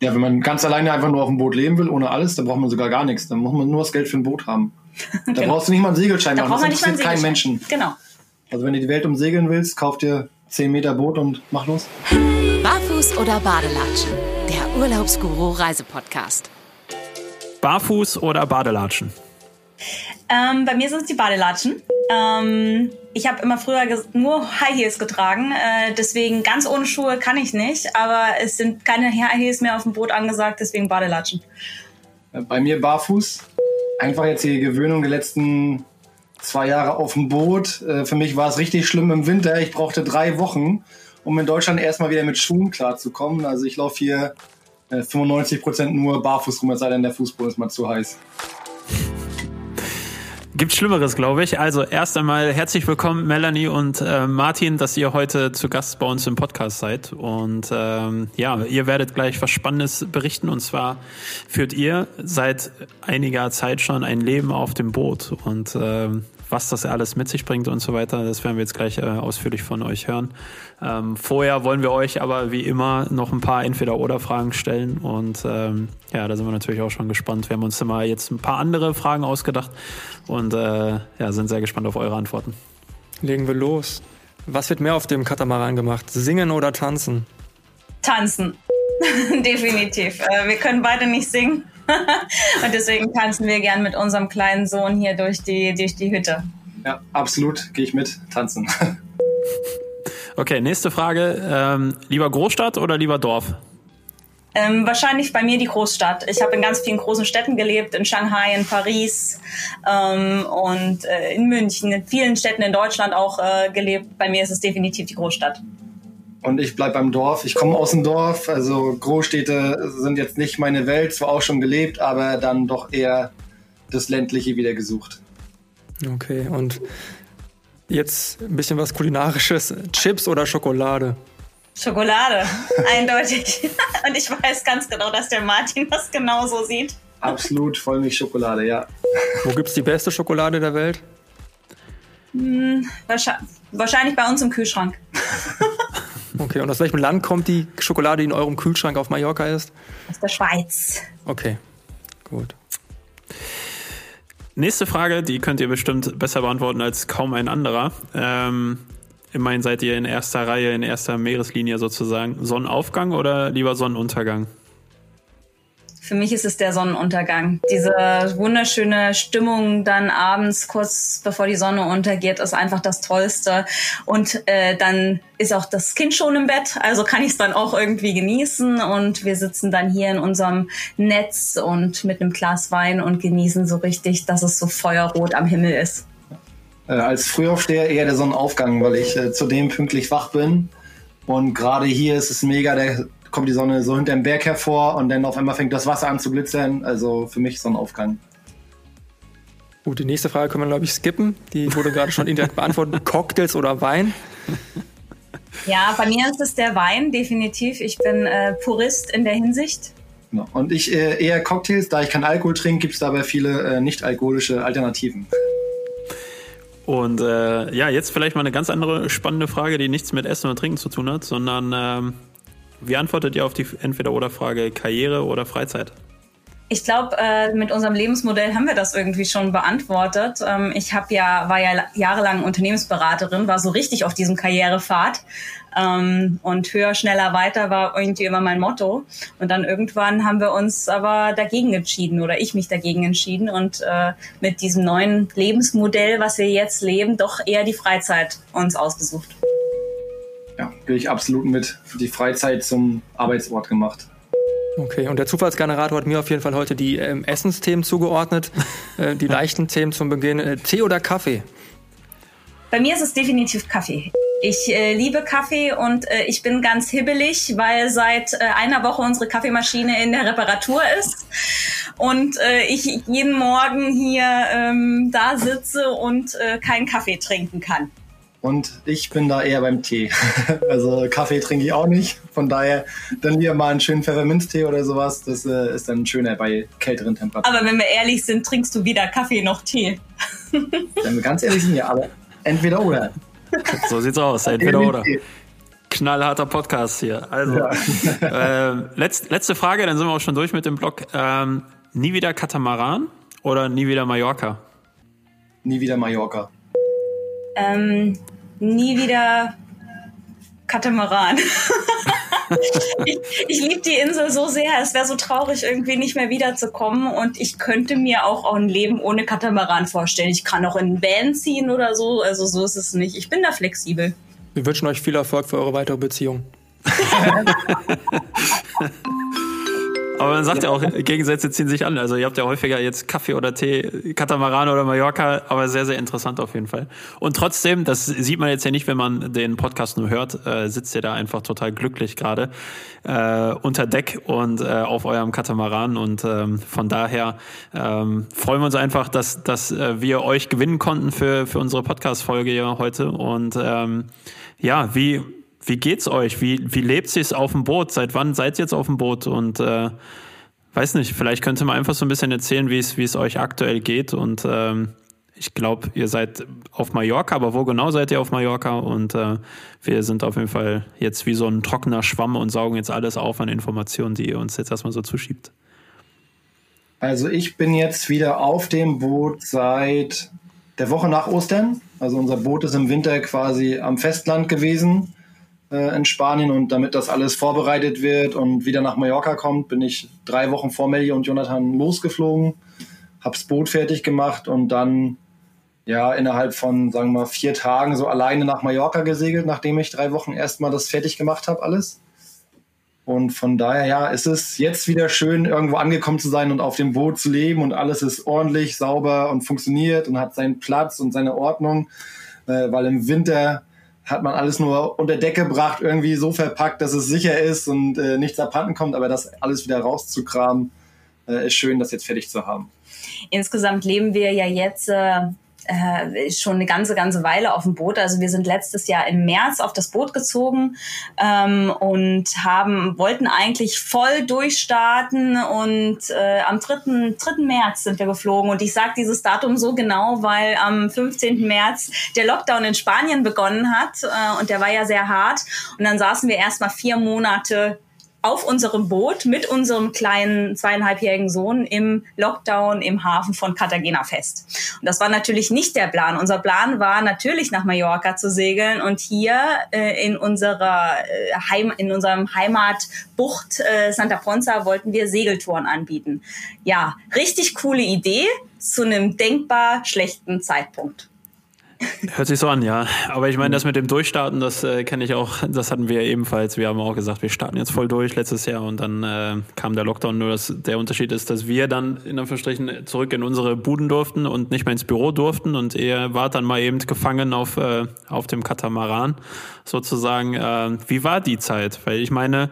Ja, wenn man ganz alleine einfach nur auf dem Boot leben will, ohne alles, dann braucht man sogar gar nichts. Dann muss man nur das Geld für ein Boot haben. Da genau. brauchst du nicht mal einen Segelschein da machen. Das interessiert keinen Menschen. Genau. Also wenn du die Welt umsegeln willst, kauf dir 10 Meter Boot und mach los. Barfuß oder Badelatschen? Der Urlaubsguru Reisepodcast. Barfuß oder Badelatschen? Ähm, bei mir sind es die Badelatschen. Ähm, ich habe immer früher nur High Heels getragen, äh, deswegen ganz ohne Schuhe kann ich nicht, aber es sind keine High Heels mehr auf dem Boot angesagt, deswegen Badelatschen. Äh, bei mir barfuß. Einfach jetzt die Gewöhnung der letzten zwei Jahre auf dem Boot. Äh, für mich war es richtig schlimm im Winter. Ich brauchte drei Wochen, um in Deutschland erstmal wieder mit Schuhen klarzukommen. Also ich laufe hier 95 äh, Prozent nur barfuß rum, es sei denn, der Fußboden ist mal zu heiß. Gibt Schlimmeres, glaube ich. Also erst einmal herzlich willkommen, Melanie und äh, Martin, dass ihr heute zu Gast bei uns im Podcast seid. Und ähm, ja, ihr werdet gleich was Spannendes berichten. Und zwar führt ihr seit einiger Zeit schon ein Leben auf dem Boot. Und ähm, was das alles mit sich bringt und so weiter, das werden wir jetzt gleich äh, ausführlich von euch hören. Ähm, vorher wollen wir euch aber wie immer noch ein paar Entweder-Oder-Fragen stellen und ähm, ja, da sind wir natürlich auch schon gespannt. Wir haben uns immer jetzt ein paar andere Fragen ausgedacht und äh, ja, sind sehr gespannt auf eure Antworten. Legen wir los. Was wird mehr auf dem Katamaran gemacht? Singen oder tanzen? Tanzen. Definitiv. Äh, wir können beide nicht singen. und deswegen tanzen wir gern mit unserem kleinen Sohn hier durch die, durch die Hütte. Ja, absolut. Gehe ich mit. Tanzen. okay, nächste Frage. Ähm, lieber Großstadt oder lieber Dorf? Ähm, wahrscheinlich bei mir die Großstadt. Ich habe in ganz vielen großen Städten gelebt, in Shanghai, in Paris ähm, und äh, in München, in vielen Städten in Deutschland auch äh, gelebt. Bei mir ist es definitiv die Großstadt. Und ich bleibe beim Dorf. Ich komme aus dem Dorf. Also Großstädte sind jetzt nicht meine Welt, zwar auch schon gelebt, aber dann doch eher das Ländliche wieder gesucht. Okay, und jetzt ein bisschen was Kulinarisches. Chips oder Schokolade? Schokolade, eindeutig. Und ich weiß ganz genau, dass der Martin das genauso sieht. Absolut Vollmilchschokolade, ja. Wo gibt es die beste Schokolade der Welt? Hm, wahrscheinlich bei uns im Kühlschrank. Okay, und aus welchem Land kommt die Schokolade, die in eurem Kühlschrank auf Mallorca ist? Aus der Schweiz. Okay, gut. Nächste Frage, die könnt ihr bestimmt besser beantworten als kaum ein anderer. Ähm, Immerhin seid ihr in erster Reihe, in erster Meereslinie sozusagen. Sonnenaufgang oder lieber Sonnenuntergang? Für mich ist es der Sonnenuntergang. Diese wunderschöne Stimmung dann abends, kurz bevor die Sonne untergeht, ist einfach das Tollste. Und äh, dann ist auch das Kind schon im Bett, also kann ich es dann auch irgendwie genießen. Und wir sitzen dann hier in unserem Netz und mit einem Glas Wein und genießen so richtig, dass es so feuerrot am Himmel ist äh, als Frühaufsteher eher der Sonnenaufgang, weil ich äh, zudem pünktlich wach bin. Und gerade hier ist es mega, da kommt die Sonne so hinter dem Berg hervor und dann auf einmal fängt das Wasser an zu glitzern. Also für mich Sonnenaufgang. Gut, die nächste Frage können wir, glaube ich, skippen. Die wurde gerade schon indirekt beantwortet. Cocktails oder Wein? Ja, bei mir ist es der Wein, definitiv. Ich bin äh, Purist in der Hinsicht. Und ich äh, eher Cocktails, da ich keinen Alkohol trinke, gibt es dabei viele äh, nicht-alkoholische Alternativen. Und äh, ja, jetzt vielleicht mal eine ganz andere spannende Frage, die nichts mit Essen und Trinken zu tun hat, sondern ähm, wie antwortet ihr auf die Entweder-Oder-Frage Karriere oder Freizeit? Ich glaube, äh, mit unserem Lebensmodell haben wir das irgendwie schon beantwortet. Ähm, ich habe ja war ja jahrelang Unternehmensberaterin, war so richtig auf diesem Karrierepfad ähm, und höher, schneller, weiter war irgendwie immer mein Motto. Und dann irgendwann haben wir uns aber dagegen entschieden oder ich mich dagegen entschieden und äh, mit diesem neuen Lebensmodell, was wir jetzt leben, doch eher die Freizeit uns ausgesucht. Ja, gehe ich absolut mit. Die Freizeit zum Arbeitsort gemacht. Okay, und der Zufallsgenerator hat mir auf jeden Fall heute die ähm, Essensthemen zugeordnet. äh, die leichten Themen zum Beginn. Äh, Tee oder Kaffee? Bei mir ist es definitiv Kaffee. Ich äh, liebe Kaffee und äh, ich bin ganz hibbelig, weil seit äh, einer Woche unsere Kaffeemaschine in der Reparatur ist und äh, ich jeden Morgen hier ähm, da sitze und äh, keinen Kaffee trinken kann. Und ich bin da eher beim Tee. also Kaffee trinke ich auch nicht. Von daher dann lieber mal einen schönen Pfefferminztee oder sowas. Das äh, ist dann schöner bei kälteren Temperaturen. Aber wenn wir ehrlich sind, trinkst du wieder Kaffee noch Tee. wenn wir ganz ehrlich sind, ja, aber entweder oder. So sieht's aus, entweder oder. knallharter Podcast hier. Also, ja. äh, letzt, letzte Frage, dann sind wir auch schon durch mit dem Blog. Ähm, nie wieder Katamaran oder nie wieder Mallorca? Nie wieder Mallorca. Ähm, nie wieder Katamaran. ich, ich liebe die Insel so sehr. Es wäre so traurig, irgendwie nicht mehr wiederzukommen. Und ich könnte mir auch, auch ein Leben ohne Katamaran vorstellen. Ich kann auch in ein Van ziehen oder so. Also so ist es nicht. Ich bin da flexibel. Wir wünschen euch viel Erfolg für eure weitere Beziehung. Aber man sagt ja. ja. auch, Gegensätze ziehen sich an. Also ihr habt ja häufiger jetzt Kaffee oder Tee, Katamaran oder Mallorca, aber sehr, sehr interessant auf jeden Fall. Und trotzdem, das sieht man jetzt ja nicht, wenn man den Podcast nur hört, äh, sitzt ihr da einfach total glücklich gerade äh, unter Deck und äh, auf eurem Katamaran. Und ähm, von daher ähm, freuen wir uns einfach, dass, dass äh, wir euch gewinnen konnten für, für unsere Podcast-Folge hier heute. Und ähm, ja, wie wie geht's euch? Wie, wie lebt sich's auf dem Boot? Seit wann seid ihr jetzt auf dem Boot? Und äh, weiß nicht, vielleicht könnt ihr mal einfach so ein bisschen erzählen, wie es, euch aktuell geht. Und ähm, ich glaube, ihr seid auf Mallorca, aber wo genau seid ihr auf Mallorca? Und äh, wir sind auf jeden Fall jetzt wie so ein trockener Schwamm und saugen jetzt alles auf an Informationen, die ihr uns jetzt erstmal so zuschiebt. Also ich bin jetzt wieder auf dem Boot seit der Woche nach Ostern. Also unser Boot ist im Winter quasi am Festland gewesen äh, in Spanien und damit das alles vorbereitet wird und wieder nach Mallorca kommt, bin ich drei Wochen vor Melly und Jonathan losgeflogen, hab's Boot fertig gemacht und dann ja innerhalb von sagen wir mal vier Tagen so alleine nach Mallorca gesegelt, nachdem ich drei Wochen erstmal das fertig gemacht habe alles. Und von daher, ja, ist es jetzt wieder schön, irgendwo angekommen zu sein und auf dem Boot zu leben und alles ist ordentlich, sauber und funktioniert und hat seinen Platz und seine Ordnung, äh, weil im Winter hat man alles nur unter Decke gebracht, irgendwie so verpackt, dass es sicher ist und äh, nichts abhanden kommt, aber das alles wieder rauszukramen, äh, ist schön, das jetzt fertig zu haben. Insgesamt leben wir ja jetzt äh, äh, schon eine ganze, ganze Weile auf dem Boot. Also wir sind letztes Jahr im März auf das Boot gezogen ähm, und haben, wollten eigentlich voll durchstarten und äh, am 3. 3. März sind wir geflogen. Und ich sage dieses Datum so genau, weil am 15. März der Lockdown in Spanien begonnen hat äh, und der war ja sehr hart. Und dann saßen wir erstmal vier Monate auf unserem Boot mit unserem kleinen zweieinhalbjährigen Sohn im Lockdown im Hafen von Cartagena fest. Und das war natürlich nicht der Plan. Unser Plan war natürlich nach Mallorca zu segeln und hier äh, in unserer äh, Heim, in unserem Heimatbucht äh, Santa Ponza wollten wir Segeltouren anbieten. Ja, richtig coole Idee zu einem denkbar schlechten Zeitpunkt. Hört sich so an, ja. Aber ich meine, das mit dem Durchstarten, das äh, kenne ich auch, das hatten wir ebenfalls. Wir haben auch gesagt, wir starten jetzt voll durch letztes Jahr und dann äh, kam der Lockdown. Nur dass der Unterschied ist, dass wir dann in Anführungsstrichen zurück in unsere Buden durften und nicht mehr ins Büro durften und ihr wart dann mal eben gefangen auf, äh, auf dem Katamaran sozusagen. Äh, wie war die Zeit? Weil ich meine,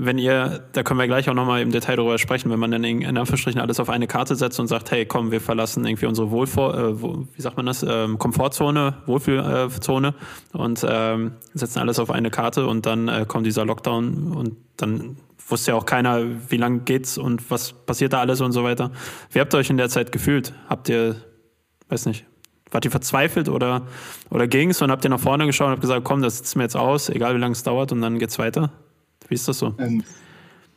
wenn ihr, da können wir gleich auch nochmal im Detail darüber sprechen, wenn man dann in, Anführungsstrichen alles auf eine Karte setzt und sagt, hey, komm, wir verlassen irgendwie unsere Wohlvor, äh, wie sagt man das, ähm, Komfortzone, Wohlfühlzone und ähm, setzen alles auf eine Karte und dann äh, kommt dieser Lockdown und dann wusste ja auch keiner, wie lang geht's und was passiert da alles und so weiter. Wie habt ihr euch in der Zeit gefühlt? Habt ihr, weiß nicht, wart ihr verzweifelt oder, oder ging's und habt ihr nach vorne geschaut und habt gesagt, komm, das sitzen wir jetzt aus, egal wie lange es dauert und dann geht's weiter? Wie ist das so? Ähm,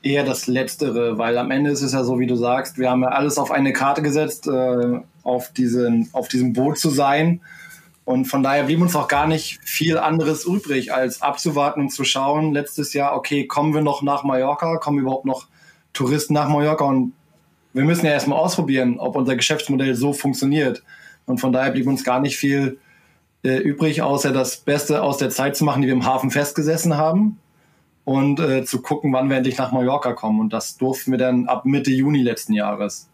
eher das Letztere, weil am Ende ist es ja so, wie du sagst, wir haben ja alles auf eine Karte gesetzt, äh, auf, diesen, auf diesem Boot zu sein. Und von daher blieb uns auch gar nicht viel anderes übrig, als abzuwarten und zu schauen. Letztes Jahr, okay, kommen wir noch nach Mallorca? Kommen überhaupt noch Touristen nach Mallorca? Und wir müssen ja erstmal ausprobieren, ob unser Geschäftsmodell so funktioniert. Und von daher blieb uns gar nicht viel äh, übrig, außer das Beste aus der Zeit zu machen, die wir im Hafen festgesessen haben und äh, zu gucken, wann wir endlich nach Mallorca kommen. Und das durften wir dann ab Mitte Juni letzten Jahres.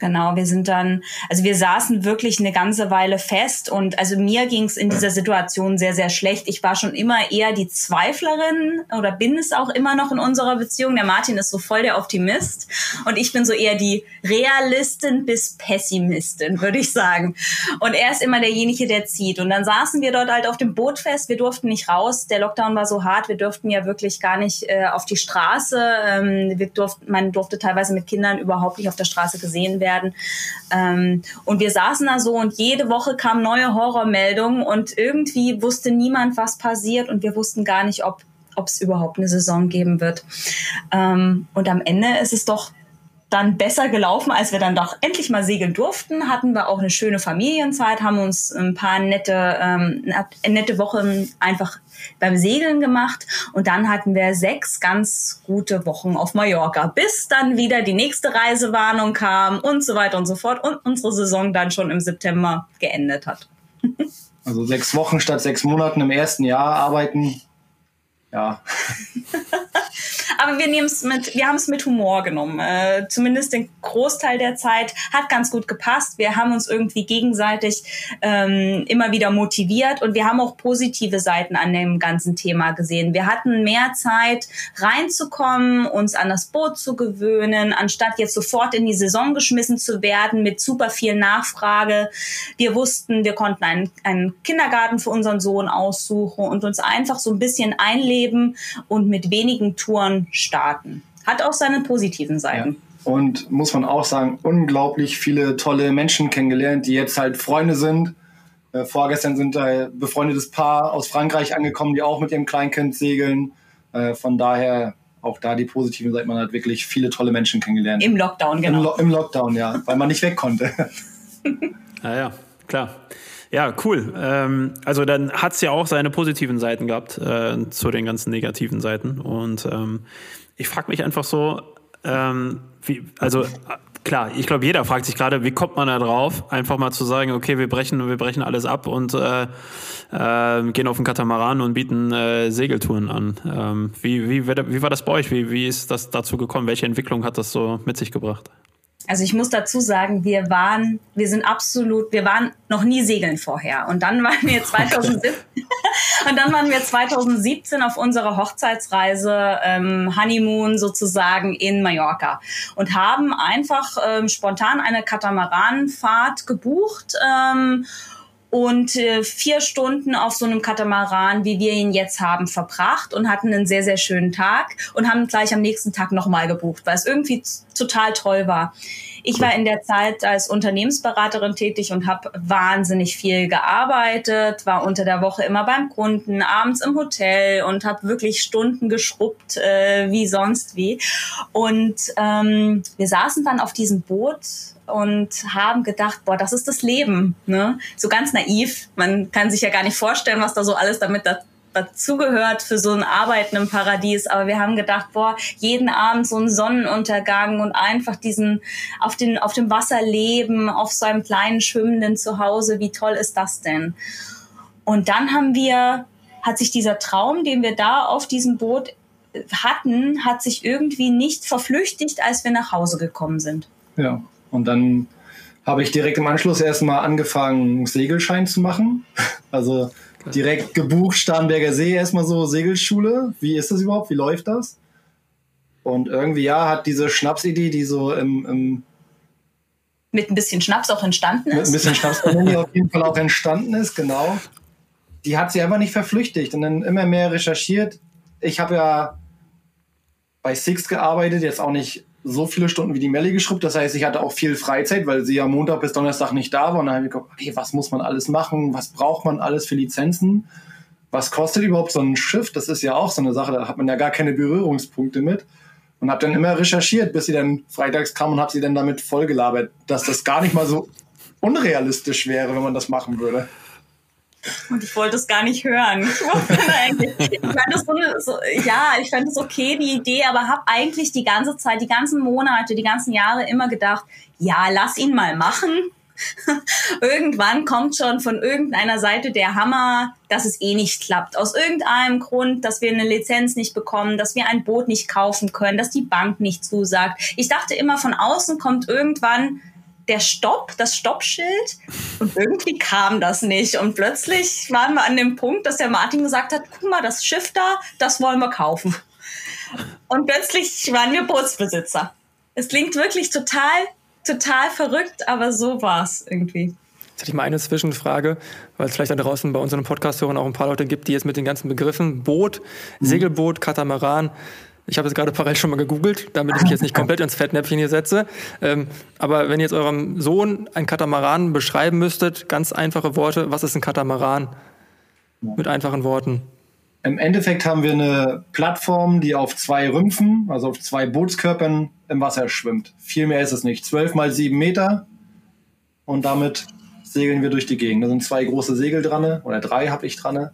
Genau, wir sind dann, also wir saßen wirklich eine ganze Weile fest und also mir ging es in dieser Situation sehr, sehr schlecht. Ich war schon immer eher die Zweiflerin oder bin es auch immer noch in unserer Beziehung. Der Martin ist so voll der Optimist und ich bin so eher die Realistin bis Pessimistin, würde ich sagen. Und er ist immer derjenige, der zieht. Und dann saßen wir dort halt auf dem Boot fest. Wir durften nicht raus. Der Lockdown war so hart. Wir durften ja wirklich gar nicht äh, auf die Straße. Ähm, wir durften, man durfte teilweise mit Kindern überhaupt nicht auf der Straße gesehen werden werden. Ähm, und wir saßen da so und jede Woche kamen neue Horrormeldungen und irgendwie wusste niemand, was passiert und wir wussten gar nicht, ob ob es überhaupt eine Saison geben wird. Ähm, und am Ende ist es doch dann besser gelaufen, als wir dann doch endlich mal segeln durften. Hatten wir auch eine schöne Familienzeit, haben uns ein paar nette, ähm, nette Wochen einfach beim Segeln gemacht und dann hatten wir sechs ganz gute Wochen auf Mallorca, bis dann wieder die nächste Reisewarnung kam und so weiter und so fort und unsere Saison dann schon im September geendet hat. Also sechs Wochen statt sechs Monaten im ersten Jahr arbeiten, ja. Aber wir nehmen es mit, wir haben es mit Humor genommen. Äh, zumindest den Großteil der Zeit hat ganz gut gepasst. Wir haben uns irgendwie gegenseitig ähm, immer wieder motiviert und wir haben auch positive Seiten an dem ganzen Thema gesehen. Wir hatten mehr Zeit reinzukommen, uns an das Boot zu gewöhnen, anstatt jetzt sofort in die Saison geschmissen zu werden mit super viel Nachfrage. Wir wussten, wir konnten einen, einen Kindergarten für unseren Sohn aussuchen und uns einfach so ein bisschen einleben und mit wenigen Touren starten. Hat auch seine positiven Seiten. Ja. Und muss man auch sagen, unglaublich viele tolle Menschen kennengelernt, die jetzt halt Freunde sind. Äh, vorgestern sind ein befreundetes Paar aus Frankreich angekommen, die auch mit ihrem Kleinkind segeln. Äh, von daher auch da die positiven Seiten. Man hat wirklich viele tolle Menschen kennengelernt. Im Lockdown, genau. Im, Lo Im Lockdown, ja, weil man nicht weg konnte. ja, ja, klar. Ja, cool. Ähm, also dann hat es ja auch seine positiven Seiten gehabt äh, zu den ganzen negativen Seiten. Und ähm, ich frage mich einfach so, ähm, wie, also klar, ich glaube, jeder fragt sich gerade, wie kommt man da drauf, einfach mal zu sagen, okay, wir brechen, wir brechen alles ab und äh, äh, gehen auf den Katamaran und bieten äh, Segeltouren an. Ähm, wie, wie, wie war das bei euch? Wie, wie ist das dazu gekommen? Welche Entwicklung hat das so mit sich gebracht? Also ich muss dazu sagen, wir waren, wir sind absolut, wir waren noch nie segeln vorher. Und dann waren wir 2017, und dann waren wir 2017 auf unserer Hochzeitsreise ähm, Honeymoon sozusagen in Mallorca und haben einfach ähm, spontan eine Katamaranfahrt gebucht. Ähm, und äh, vier Stunden auf so einem Katamaran, wie wir ihn jetzt haben, verbracht und hatten einen sehr, sehr schönen Tag und haben gleich am nächsten Tag nochmal gebucht, weil es irgendwie total toll war. Ich war in der Zeit als Unternehmensberaterin tätig und habe wahnsinnig viel gearbeitet, war unter der Woche immer beim Kunden, abends im Hotel und habe wirklich Stunden geschrubbt, äh, wie sonst wie. Und ähm, wir saßen dann auf diesem Boot und haben gedacht, boah, das ist das Leben. Ne? So ganz naiv. Man kann sich ja gar nicht vorstellen, was da so alles damit da, dazugehört für so ein Arbeiten im Paradies. Aber wir haben gedacht, boah, jeden Abend so ein Sonnenuntergang und einfach diesen auf, den, auf dem Wasser leben, auf so einem kleinen schwimmenden Zuhause. Wie toll ist das denn? Und dann haben wir, hat sich dieser Traum, den wir da auf diesem Boot hatten, hat sich irgendwie nicht verflüchtigt, als wir nach Hause gekommen sind. Ja, und dann habe ich direkt im Anschluss erstmal angefangen, Segelschein zu machen. Also direkt gebucht, Starnberger See, erstmal so Segelschule. Wie ist das überhaupt? Wie läuft das? Und irgendwie, ja, hat diese Schnapsidee, die so im, im mit ein bisschen Schnaps auch entstanden ist. Mit ein bisschen Schnaps auf jeden Fall auch entstanden ist, genau. Die hat sie einfach nicht verflüchtigt und dann immer mehr recherchiert. Ich habe ja bei Six gearbeitet, jetzt auch nicht so viele Stunden wie die Melli geschrubbt. Das heißt, ich hatte auch viel Freizeit, weil sie ja Montag bis Donnerstag nicht da war. Und dann habe ich geguckt, okay, was muss man alles machen? Was braucht man alles für Lizenzen? Was kostet überhaupt so ein Schiff? Das ist ja auch so eine Sache, da hat man ja gar keine Berührungspunkte mit. Und habe dann immer recherchiert, bis sie dann freitags kam und habe sie dann damit vollgelabert, dass das gar nicht mal so unrealistisch wäre, wenn man das machen würde. Und ich wollte es gar nicht hören. Ich, fand es so, so, ja, ich fand es okay, die Idee, aber habe eigentlich die ganze Zeit, die ganzen Monate, die ganzen Jahre immer gedacht, ja, lass ihn mal machen. Irgendwann kommt schon von irgendeiner Seite der Hammer, dass es eh nicht klappt. Aus irgendeinem Grund, dass wir eine Lizenz nicht bekommen, dass wir ein Boot nicht kaufen können, dass die Bank nicht zusagt. Ich dachte immer, von außen kommt irgendwann der Stopp, das Stoppschild. Und irgendwie kam das nicht. Und plötzlich waren wir an dem Punkt, dass der Martin gesagt hat, guck mal, das Schiff da, das wollen wir kaufen. Und plötzlich waren wir Bootsbesitzer. Es klingt wirklich total, total verrückt, aber so war es irgendwie. Jetzt hätte ich mal eine Zwischenfrage, weil es vielleicht da draußen bei unseren Podcast-Hörern auch ein paar Leute gibt, die jetzt mit den ganzen Begriffen Boot, mhm. Segelboot, Katamaran Ich habe es gerade parallel schon mal gegoogelt, damit ich mich jetzt nicht komplett ins Fettnäpfchen hier setze. Ähm, aber wenn ihr jetzt eurem Sohn ein Katamaran beschreiben müsstet, ganz einfache Worte, was ist ein Katamaran? Mit einfachen Worten. Im Endeffekt haben wir eine Plattform, die auf zwei Rümpfen, also auf zwei Bootskörpern im Wasser schwimmt. Viel mehr ist es nicht. Zwölf mal sieben Meter und damit segeln wir durch die Gegend. Da sind zwei große Segel dran, oder drei habe ich dran.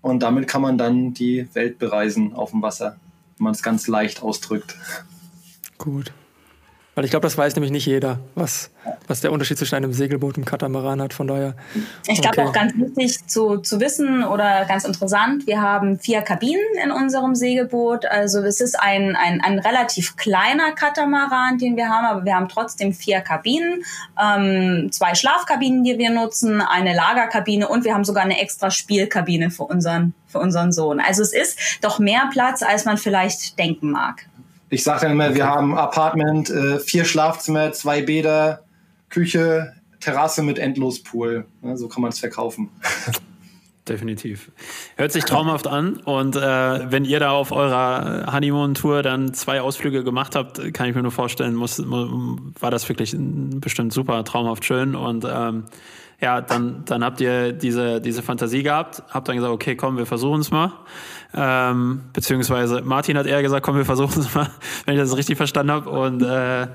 Und damit kann man dann die Welt bereisen auf dem Wasser, man es ganz leicht ausdrückt. Gut. Weil ich glaube, das weiß nämlich nicht jeder, was, was der Unterschied zwischen einem Segelboot und einem Katamaran hat. Von daher. Ich glaube okay. auch ganz wichtig zu, zu wissen oder ganz interessant, wir haben vier Kabinen in unserem Segelboot. Also es ist ein, ein, ein relativ kleiner Katamaran, den wir haben, aber wir haben trotzdem vier Kabinen, ähm, zwei Schlafkabinen, die wir nutzen, eine Lagerkabine und wir haben sogar eine extra Spielkabine für unseren, für unseren Sohn. Also es ist doch mehr Platz, als man vielleicht denken mag. Ich sage dann immer, okay. wir haben Apartment, äh, vier Schlafzimmer, zwei Bäder, Küche, Terrasse mit Endlospool. Ja, so kann man es verkaufen. Definitiv. Hört sich traumhaft an. Und äh, wenn ihr da auf eurer Honeymoon-Tour dann zwei Ausflüge gemacht habt, kann ich mir nur vorstellen, muss, war das wirklich bestimmt super traumhaft schön. Und ähm, ja, dann, dann habt ihr diese, diese Fantasie gehabt, habt dann gesagt, okay, komm, wir versuchen es mal. Ähm, beziehungsweise Martin hat eher gesagt, komm, wir versuchen es mal, wenn ich das richtig verstanden habe. Und äh,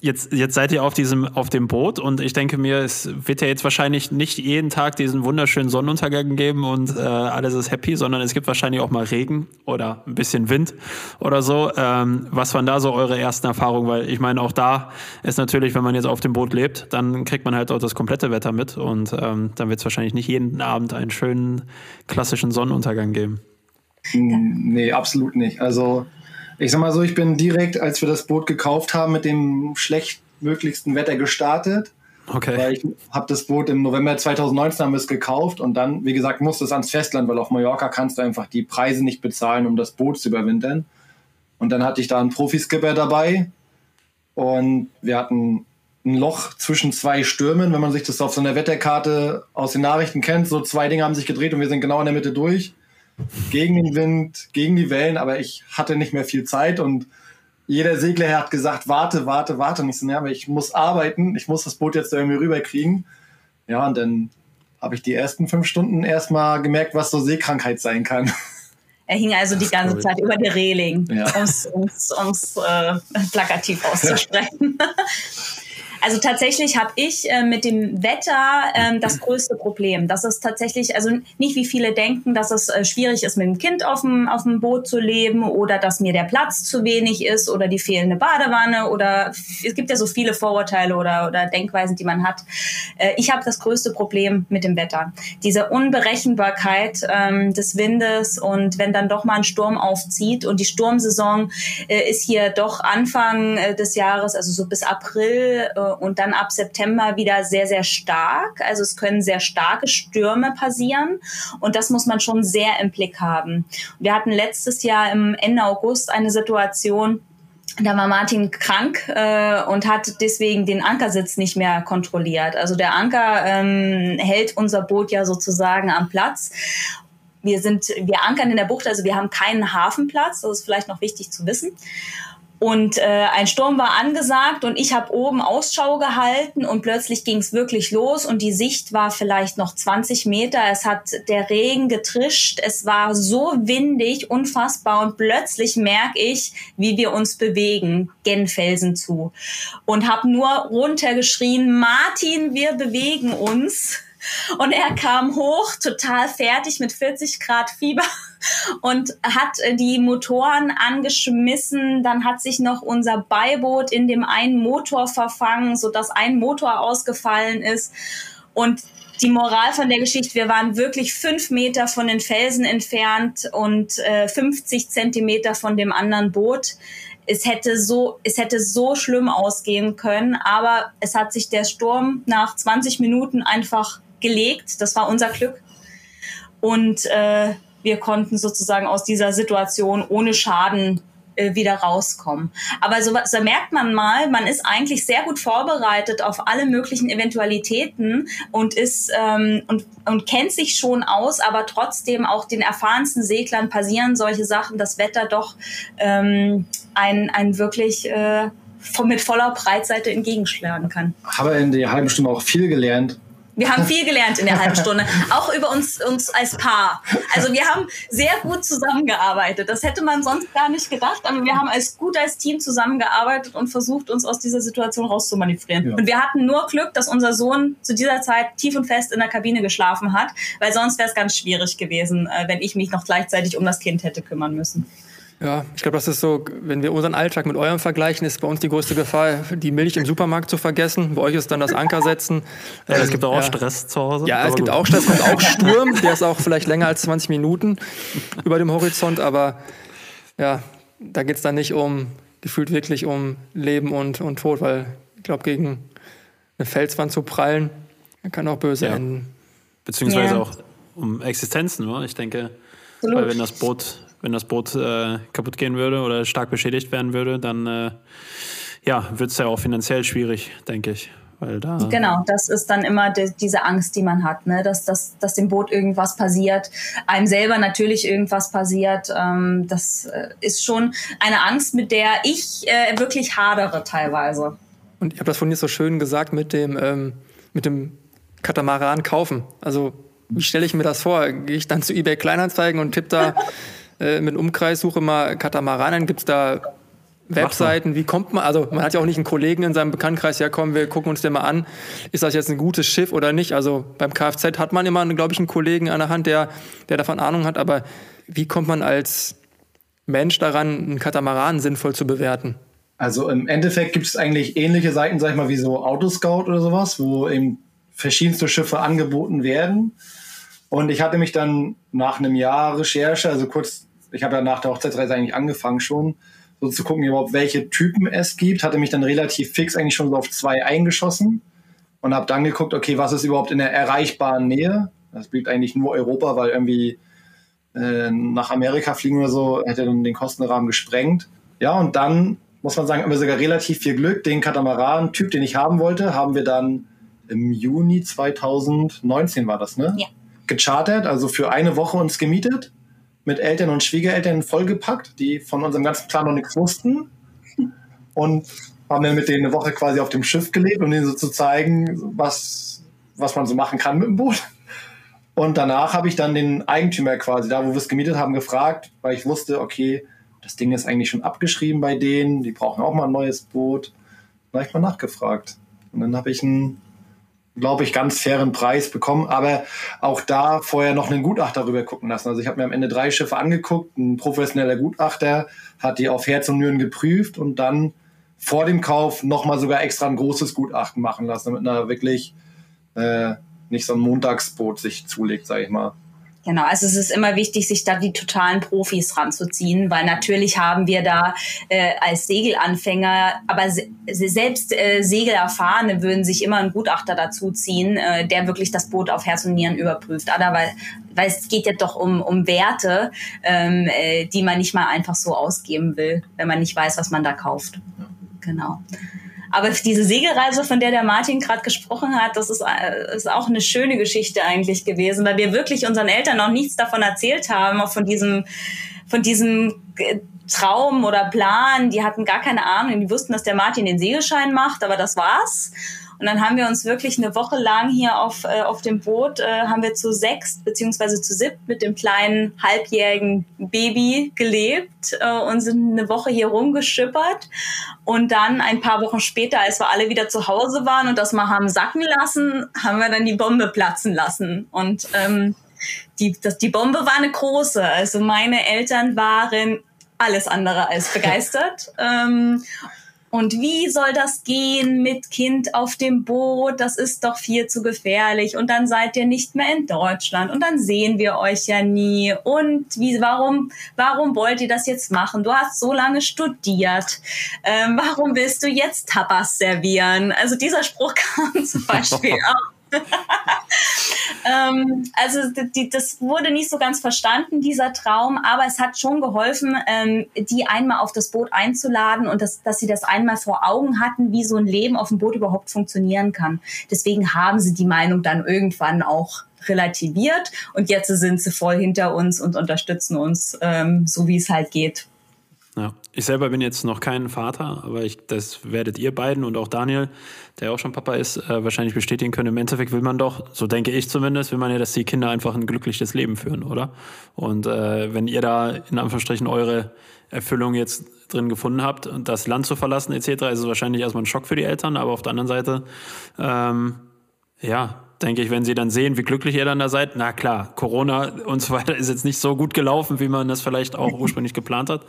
jetzt, jetzt seid ihr auf diesem, auf dem Boot und ich denke mir, es wird ja jetzt wahrscheinlich nicht jeden Tag diesen wunderschönen Sonnenuntergang geben und äh, alles ist happy, sondern es gibt wahrscheinlich auch mal Regen oder ein bisschen Wind oder so. Ähm, was waren da so eure ersten Erfahrungen? Weil ich meine, auch da ist natürlich, wenn man jetzt auf dem Boot lebt, dann kriegt man halt auch das komplette Wetter mit und ähm, dann wird es wahrscheinlich nicht jeden Abend einen schönen klassischen Sonnenuntergang geben. Nee, absolut nicht. Also ich sag mal so, ich bin direkt, als wir das Boot gekauft haben, mit dem schlechtmöglichsten Wetter gestartet. Okay. Weil ich habe das Boot im November 2019 haben wir es gekauft und dann, wie gesagt, musste es ans Festland, weil auf Mallorca kannst du einfach die Preise nicht bezahlen, um das Boot zu überwintern. Und dann hatte ich da einen Profiskipper dabei und wir hatten ein Loch zwischen zwei Stürmen, wenn man sich das auf so einer Wetterkarte aus den Nachrichten kennt. So zwei Dinge haben sich gedreht und wir sind genau in der Mitte durch gegen den Wind, gegen die Wellen, aber ich hatte nicht mehr viel Zeit und jeder Segler hat gesagt, warte, warte, warte. Und ich so, ja, aber ich muss arbeiten, ich muss das Boot jetzt irgendwie rüberkriegen. Ja, und dann habe ich die ersten fünf Stunden erstmal gemerkt, was so Seekrankheit sein kann. Er hing also die ganze Zeit über die Reling, ja. um es äh, plakativ auszusprechen. Also tatsächlich habe ich äh, mit dem Wetter ähm, das größte Problem. Das ist tatsächlich, also nicht wie viele denken, dass es äh, schwierig ist, mit dem Kind auf dem, auf dem Boot zu leben oder dass mir der Platz zu wenig ist oder die fehlende Badewanne oder es gibt ja so viele Vorurteile oder, oder Denkweisen, die man hat. Äh, ich habe das größte Problem mit dem Wetter. Diese Unberechenbarkeit ähm, des Windes und wenn dann doch mal ein Sturm aufzieht und die Sturmsaison äh, ist hier doch Anfang äh, des Jahres, also so bis April äh, und dann ab September wieder sehr, sehr stark. Also es können sehr starke Stürme passieren und das muss man schon sehr im Blick haben. Wir hatten letztes Jahr im Ende August eine Situation, da war Martin krank äh, und hat deswegen den Ankersitz nicht mehr kontrolliert. Also der Anker ähm, hält unser Boot ja sozusagen am Platz. Wir sind, wir ankern in der Bucht, also wir haben keinen Hafenplatz. Das ist vielleicht noch wichtig zu wissen. Und äh, ein Sturm war angesagt und ich habe oben Ausschau gehalten und plötzlich ging es wirklich los und die Sicht war vielleicht noch 20 Meter. Es hat der Regen getrischt, es war so windig, unfassbar und plötzlich merke ich, wie wir uns bewegen, gen Felsen zu. Und habe nur runtergeschrien, Martin, wir bewegen uns. Und er kam hoch, total fertig mit 40 Grad Fieber und hat die Motoren angeschmissen. Dann hat sich noch unser Beiboot in dem einen Motor verfangen, sodass ein Motor ausgefallen ist. Und die Moral von der Geschichte, wir waren wirklich fünf Meter von den Felsen entfernt und äh, 50 Zentimeter von dem anderen Boot. Es hätte so, es hätte so schlimm ausgehen können, aber es hat sich der Sturm nach 20 Minuten einfach gelegt. Das war unser Glück. Und äh, wir konnten sozusagen aus dieser Situation ohne Schaden äh, wieder rauskommen. Aber so, so merkt man mal, man ist eigentlich sehr gut vorbereitet auf alle möglichen Eventualitäten und ist ähm, und, und kennt sich schon aus, aber trotzdem auch den erfahrensten Seglern passieren solche Sachen, das Wetter doch ähm, ein, ein wirklich äh, mit voller Breitseite entgegenschlagen kann. Habe in der halben Stunde auch viel gelernt wir haben viel gelernt in der halben Stunde, auch über uns, uns als Paar. Also wir haben sehr gut zusammengearbeitet. Das hätte man sonst gar nicht gedacht, aber wir haben als gut als Team zusammengearbeitet und versucht, uns aus dieser Situation rauszumanövrieren. Ja. Und wir hatten nur Glück, dass unser Sohn zu dieser Zeit tief und fest in der Kabine geschlafen hat, weil sonst wäre es ganz schwierig gewesen, äh, wenn ich mich noch gleichzeitig um das Kind hätte kümmern müssen. Ja, ich glaube, das ist so, wenn wir unseren Alltag mit eurem vergleichen, ist bei uns die größte Gefahr, die Milch im Supermarkt zu vergessen. Bei euch ist dann das Anker setzen. Ja, es gibt auch ja. Stress zu Hause. Ja, es gibt gut. auch Stress, kommt auch Sturm, der ist auch vielleicht länger als 20 Minuten über dem Horizont, aber ja, da geht es dann nicht um, gefühlt wirklich um Leben und, und Tod, weil ich glaube, gegen eine Felswand zu prallen, kann auch böse ja. enden. Beziehungsweise auch um Existenzen, oder? ich denke, Absolut. weil wenn das Boot wenn das Boot äh, kaputt gehen würde oder stark beschädigt werden würde, dann äh, ja, wird es ja auch finanziell schwierig, denke ich. Weil da genau, das ist dann immer die, diese Angst, die man hat, ne? dass, dass, dass dem Boot irgendwas passiert, einem selber natürlich irgendwas passiert. Ähm, das äh, ist schon eine Angst, mit der ich äh, wirklich hadere teilweise. Und ich habe das von dir so schön gesagt mit dem, ähm, mit dem Katamaran kaufen. Also wie stelle ich mir das vor? Gehe ich dann zu eBay Kleinanzeigen und tippe da äh, mit Umkreis, suche mal Katamaranen, gibt es da Webseiten, wie kommt man, also man hat ja auch nicht einen Kollegen in seinem Bekanntenkreis, ja komm, wir gucken uns den mal an, ist das jetzt ein gutes Schiff oder nicht? Also beim Kfz hat man immer, glaube ich, einen Kollegen an der Hand, der, der davon Ahnung hat, aber wie kommt man als Mensch daran, einen Katamaran sinnvoll zu bewerten? Also im Endeffekt gibt es eigentlich ähnliche Seiten, sag ich mal, wie so Autoscout oder sowas, wo eben verschiedenste Schiffe angeboten werden. Und ich hatte mich dann nach einem Jahr Recherche, also kurz ich habe ja nach der Hochzeitsreise eigentlich angefangen schon, so zu gucken, überhaupt welche Typen es gibt, hatte mich dann relativ fix eigentlich schon so auf zwei eingeschossen und habe dann geguckt, okay, was ist überhaupt in der erreichbaren Nähe? Das blieb eigentlich nur Europa, weil irgendwie äh, nach Amerika fliegen oder so hätte dann den Kostenrahmen gesprengt. Ja, und dann muss man sagen, haben wir sogar relativ viel Glück. Den Katamaran-Typ, den ich haben wollte, haben wir dann im Juni 2019 war das, ne? Ja. Gechartert, also für eine Woche uns gemietet mit Eltern und Schwiegereltern vollgepackt, die von unserem ganzen Plan noch nichts wussten. Und haben dann mit denen eine Woche quasi auf dem Schiff gelebt, um denen so zu zeigen, was, was man so machen kann mit dem Boot. Und danach habe ich dann den Eigentümer quasi, da wo wir es gemietet haben, gefragt, weil ich wusste, okay, das Ding ist eigentlich schon abgeschrieben bei denen, die brauchen auch mal ein neues Boot. Dann habe ich mal nachgefragt. Und dann habe ich ein glaube ich, ganz fairen Preis bekommen. Aber auch da vorher noch einen Gutachter darüber gucken lassen. Also ich habe mir am Ende drei Schiffe angeguckt. Ein professioneller Gutachter hat die auf Herz und Nieren geprüft und dann vor dem Kauf nochmal sogar extra ein großes Gutachten machen lassen, damit er wirklich äh, nicht so ein Montagsboot sich zulegt, sage ich mal. Genau, also es ist immer wichtig, sich da die totalen Profis ranzuziehen, weil natürlich haben wir da äh, als Segelanfänger, aber se selbst äh, Segelerfahrene würden sich immer einen Gutachter dazu ziehen, äh, der wirklich das Boot auf Herz und Nieren überprüft. Aber weil, weil es geht ja doch um, um Werte, ähm, äh, die man nicht mal einfach so ausgeben will, wenn man nicht weiß, was man da kauft. Genau. Aber diese Segelreise, von der der Martin gerade gesprochen hat, das ist, äh, ist auch eine schöne Geschichte eigentlich gewesen, weil wir wirklich unseren Eltern noch nichts davon erzählt haben, auch von diesem, von diesem äh, Traum oder Plan. Die hatten gar keine Ahnung. Die wussten, dass der Martin den Segelschein macht, aber das war's. Und dann haben wir uns wirklich eine Woche lang hier auf, äh, auf dem Boot, äh, haben wir zu sechs beziehungsweise zu siebt mit dem kleinen halbjährigen Baby gelebt äh, und sind eine Woche hier rumgeschippert. Und dann ein paar Wochen später, als wir alle wieder zu Hause waren und das mal haben sacken lassen, haben wir dann die Bombe platzen lassen. Und ähm, die, das, die Bombe war eine große. Also meine Eltern waren alles andere als begeistert. ähm, und wie soll das gehen mit Kind auf dem Boot? Das ist doch viel zu gefährlich. Und dann seid ihr nicht mehr in Deutschland. Und dann sehen wir euch ja nie. Und wie, warum, warum wollt ihr das jetzt machen? Du hast so lange studiert. Ähm, warum willst du jetzt Tapas servieren? Also dieser Spruch kam zum Beispiel auch ähm, also die, das wurde nicht so ganz verstanden, dieser Traum, aber es hat schon geholfen, ähm, die einmal auf das Boot einzuladen und das, dass sie das einmal vor Augen hatten, wie so ein Leben auf dem Boot überhaupt funktionieren kann. Deswegen haben sie die Meinung dann irgendwann auch relativiert und jetzt sind sie voll hinter uns und unterstützen uns, ähm, so wie es halt geht. Ja, ich selber bin jetzt noch kein Vater, aber ich, das werdet ihr beiden und auch Daniel, der auch schon Papa ist, äh, wahrscheinlich bestätigen können. Im Endeffekt will man doch, so denke ich zumindest, will man ja, dass die Kinder einfach ein glückliches Leben führen, oder? Und äh, wenn ihr da in Anführungsstrichen eure Erfüllung jetzt drin gefunden habt das Land zu verlassen etc., ist es wahrscheinlich erstmal ein Schock für die Eltern, aber auf der anderen Seite, ähm, ja, denke ich, wenn sie dann sehen, wie glücklich ihr dann da seid, na klar, Corona und so weiter ist jetzt nicht so gut gelaufen, wie man das vielleicht auch ursprünglich geplant hat.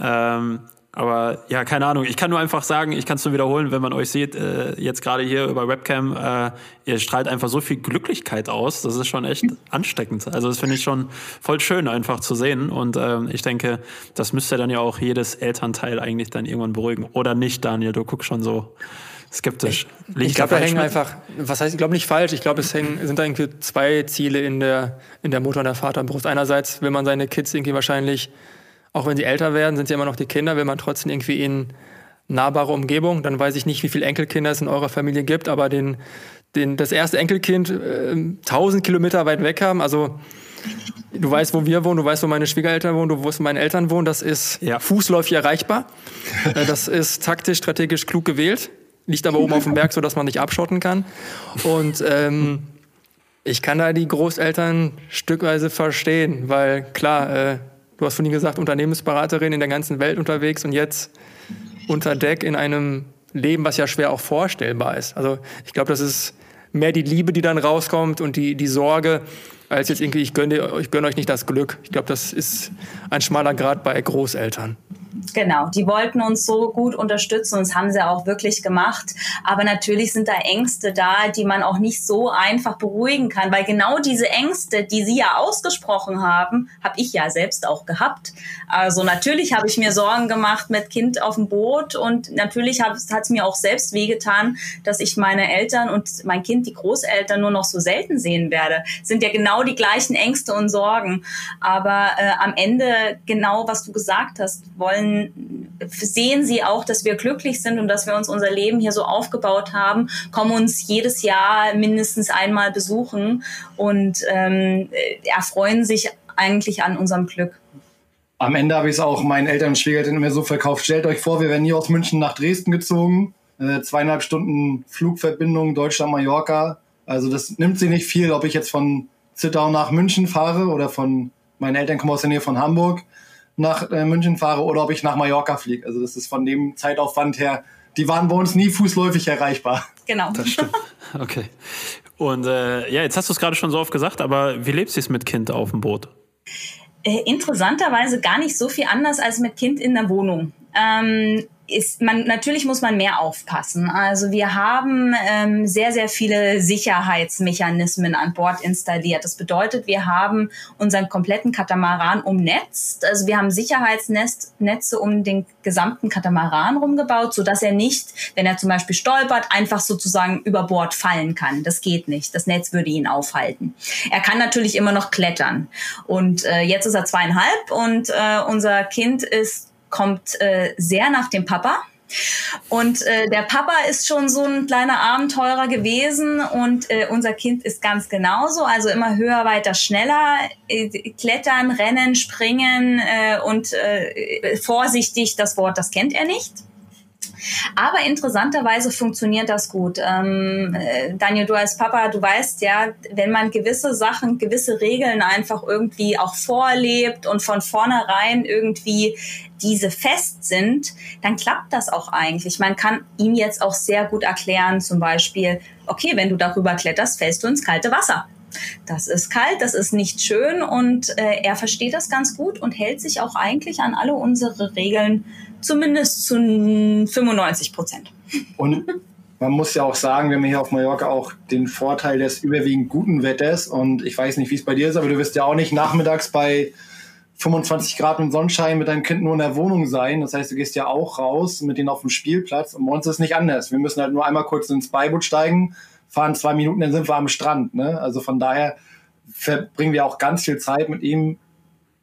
Ähm, aber ja, keine Ahnung. Ich kann nur einfach sagen, ich kann es nur wiederholen, wenn man euch sieht, äh, jetzt gerade hier über Webcam, äh, ihr strahlt einfach so viel Glücklichkeit aus. Das ist schon echt ansteckend. Also das finde ich schon voll schön einfach zu sehen. Und ähm, ich denke, das müsste dann ja auch jedes Elternteil eigentlich dann irgendwann beruhigen. Oder nicht, Daniel? Du guckst schon so skeptisch. Ich, ich glaube, da hängen einfach, was heißt, ich glaube nicht falsch, ich glaube, es hängen, sind da irgendwie zwei Ziele in der, in der Mutter und der Vaterbrust. Einerseits will man seine Kids irgendwie wahrscheinlich, auch wenn sie älter werden, sind sie immer noch die Kinder, will man trotzdem irgendwie in nahbare Umgebung. Dann weiß ich nicht, wie viele Enkelkinder es in eurer Familie gibt, aber den, den, das erste Enkelkind äh, 1000 Kilometer weit weg haben, also Du weißt, wo wir wohnen, du weißt, wo meine Schwiegereltern wohnen, du weißt, wo meine Eltern wohnen. Das ist ja. fußläufig erreichbar. Äh, das ist taktisch, strategisch klug gewählt liegt aber oben auf dem Berg, so dass man nicht abschotten kann. Und ähm, ich kann da die Großeltern stückweise verstehen, weil klar, äh, du hast vorhin gesagt, Unternehmensberaterin in der ganzen Welt unterwegs und jetzt unter Deck in einem Leben, was ja schwer auch vorstellbar ist. Also ich glaube, das ist mehr die Liebe, die dann rauskommt und die, die Sorge, als jetzt irgendwie, ich gönne, ich gönne euch nicht das Glück. Ich glaube, das ist ein schmaler Grad bei Großeltern. Genau, die wollten uns so gut unterstützen und das haben sie auch wirklich gemacht. Aber natürlich sind da Ängste da, die man auch nicht so einfach beruhigen kann, weil genau diese Ängste, die sie ja ausgesprochen haben, habe ich ja selbst auch gehabt. Also natürlich habe ich mir Sorgen gemacht mit Kind auf dem Boot und natürlich hat es mir auch selbst wehgetan, dass ich meine Eltern und mein Kind, die Großeltern, nur noch so selten sehen werde. Sind ja genau die gleichen Ängste und Sorgen. Aber äh, am Ende genau, was du gesagt hast, wollen sehen sie auch, dass wir glücklich sind und dass wir uns unser Leben hier so aufgebaut haben, kommen uns jedes Jahr mindestens einmal besuchen und ähm, erfreuen sich eigentlich an unserem Glück. Am Ende habe ich es auch meinen Eltern und Schwiegereltern mir so verkauft. Stellt euch vor, wir wären hier aus München nach Dresden gezogen. Äh, zweieinhalb Stunden Flugverbindung Deutschland-Mallorca. Also das nimmt sie nicht viel, ob ich jetzt von Zittau nach München fahre oder von, meine Eltern kommen aus der Nähe von Hamburg nach äh, München fahre oder ob ich nach Mallorca fliege. Also das ist von dem Zeitaufwand her, die waren bei uns nie fußläufig erreichbar. Genau. Das stimmt. Okay. Und äh, ja, jetzt hast du es gerade schon so oft gesagt, aber wie lebst du es mit Kind auf dem Boot? Äh, interessanterweise gar nicht so viel anders als mit Kind in der Wohnung. Ähm, ist man natürlich muss man mehr aufpassen. Also wir haben ähm, sehr sehr viele Sicherheitsmechanismen an Bord installiert. Das bedeutet, wir haben unseren kompletten Katamaran umnetzt. Also wir haben Sicherheitsnetze um den gesamten Katamaran rumgebaut, so dass er nicht, wenn er zum Beispiel stolpert, einfach sozusagen über Bord fallen kann. Das geht nicht. Das Netz würde ihn aufhalten. Er kann natürlich immer noch klettern. Und äh, jetzt ist er zweieinhalb und äh, unser Kind ist kommt äh, sehr nach dem Papa. Und äh, der Papa ist schon so ein kleiner Abenteurer gewesen und äh, unser Kind ist ganz genauso. Also immer höher, weiter, schneller, äh, klettern, rennen, springen äh, und äh, vorsichtig, das Wort, das kennt er nicht. Aber interessanterweise funktioniert das gut. Ähm, äh, Daniel, du als Papa, du weißt ja, wenn man gewisse Sachen, gewisse Regeln einfach irgendwie auch vorlebt und von vornherein irgendwie diese fest sind, dann klappt das auch eigentlich. Man kann ihm jetzt auch sehr gut erklären, zum Beispiel, okay, wenn du darüber kletterst, fällst du ins kalte Wasser. Das ist kalt, das ist nicht schön und äh, er versteht das ganz gut und hält sich auch eigentlich an alle unsere Regeln zumindest zu 95 Prozent. Und man muss ja auch sagen, wir haben hier auf Mallorca auch den Vorteil des überwiegend guten Wetters. Und ich weiß nicht, wie es bei dir ist, aber du wirst ja auch nicht nachmittags bei 25 Grad und Sonnenschein mit deinem Kind nur in der Wohnung sein. Das heißt, du gehst ja auch raus mit denen auf dem Spielplatz. Und bei uns ist es nicht anders. Wir müssen halt nur einmal kurz ins Beiboot steigen, fahren zwei Minuten, dann sind wir am Strand. Ne? Also von daher verbringen wir auch ganz viel Zeit mit ihm,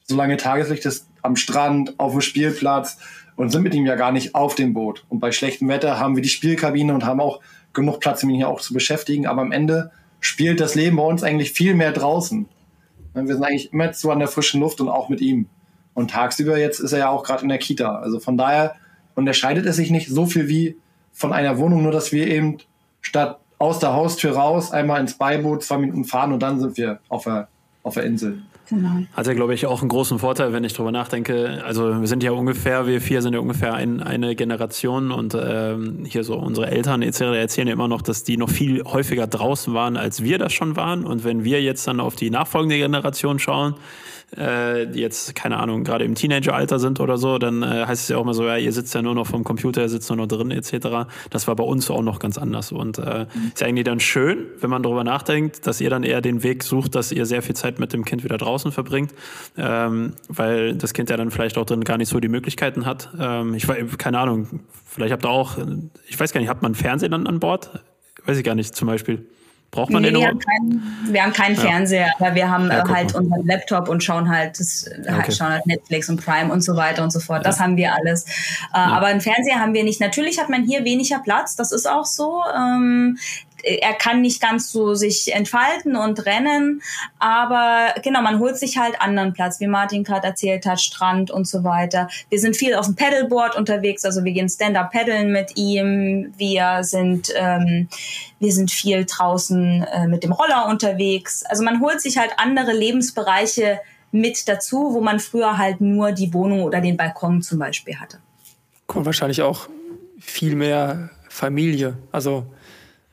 solange Tageslicht ist, am Strand, auf dem Spielplatz und sind mit ihm ja gar nicht auf dem Boot. Und bei schlechtem Wetter haben wir die Spielkabine und haben auch genug Platz, um ihn hier auch zu beschäftigen. Aber am Ende spielt das Leben bei uns eigentlich viel mehr draußen. Wir sind eigentlich immer zu an der frischen Luft und auch mit ihm. Und tagsüber jetzt ist er ja auch gerade in der Kita. Also von daher unterscheidet es sich nicht so viel wie von einer Wohnung, nur dass wir eben statt aus der Haustür raus einmal ins Beiboot zwei Minuten fahren und dann sind wir auf der, auf der Insel. Genau. Hat ja, glaube ich, auch einen großen Vorteil, wenn ich drüber nachdenke. Also wir sind ja ungefähr, wir vier sind ja ungefähr ein, eine Generation und ähm, hier so unsere Eltern etc. erzählen ja immer noch, dass die noch viel häufiger draußen waren, als wir das schon waren. Und wenn wir jetzt dann auf die nachfolgende Generation schauen, äh, die jetzt, keine Ahnung, gerade im Teenageralter sind oder so, dann äh, heißt es ja auch mal so, ja, ihr sitzt ja nur noch vom Computer, ihr sitzt nur noch drin, etc. Das war bei uns auch noch ganz anders. Und äh, mhm. ist ja eigentlich dann schön, wenn man darüber nachdenkt, dass ihr dann eher den Weg sucht, dass ihr sehr viel Zeit mit dem Kind wieder draußen verbringt, ähm, weil das Kind ja dann vielleicht auch drin gar nicht so die Möglichkeiten hat. Ähm, ich weiß, keine Ahnung, vielleicht habt ihr auch, ich weiß gar nicht, habt man Fernsehen dann an Bord? Weiß ich gar nicht, zum Beispiel. Braucht man nee, den wir haben, keinen, wir haben keinen ja. Fernseher, aber wir haben ja, äh, halt mal. unseren Laptop und schauen halt, das, äh, okay. schauen halt Netflix und Prime und so weiter und so fort. Das haben wir alles. Äh, aber einen Fernseher haben wir nicht. Natürlich hat man hier weniger Platz, das ist auch so. Ähm, er kann nicht ganz so sich entfalten und rennen, aber genau, man holt sich halt anderen Platz, wie Martin gerade erzählt hat, Strand und so weiter. Wir sind viel auf dem Pedalboard unterwegs, also wir gehen Stand-up paddeln mit ihm, wir sind ähm, wir sind viel draußen äh, mit dem Roller unterwegs. Also man holt sich halt andere Lebensbereiche mit dazu, wo man früher halt nur die Wohnung oder den Balkon zum Beispiel hatte. Und wahrscheinlich auch viel mehr Familie. Also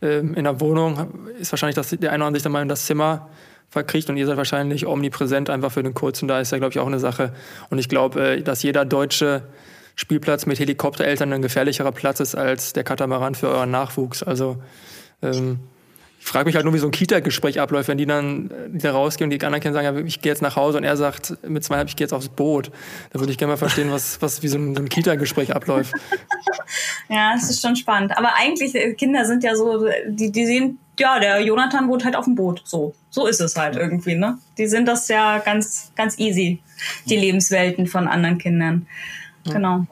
ähm, in der Wohnung ist wahrscheinlich das, der eine oder andere sich dann mal in das Zimmer verkriegt und ihr seid wahrscheinlich omnipräsent einfach für den Kurzen. Da ist ja, glaube ich, auch eine Sache. Und ich glaube, äh, dass jeder deutsche Spielplatz mit Helikoptereltern ein gefährlicherer Platz ist als der Katamaran für euren Nachwuchs. Also ähm, ich frage mich halt nur, wie so ein Kita-Gespräch abläuft, wenn die dann wieder äh, rausgehen und die anderen sagen, ja, ich gehe jetzt nach Hause und er sagt mit zweieinhalb, ich gehe jetzt aufs Boot. Da würde ich gerne mal verstehen, was, was wie so ein, so ein Kita-Gespräch abläuft. ja, das ist schon spannend. Aber eigentlich, äh, Kinder sind ja so, die, die sehen, ja, der Jonathan wohnt halt auf dem Boot. So, so ist es halt irgendwie, ne? Die sind das ja ganz, ganz easy, die Lebenswelten von anderen Kindern. Genau. Ja,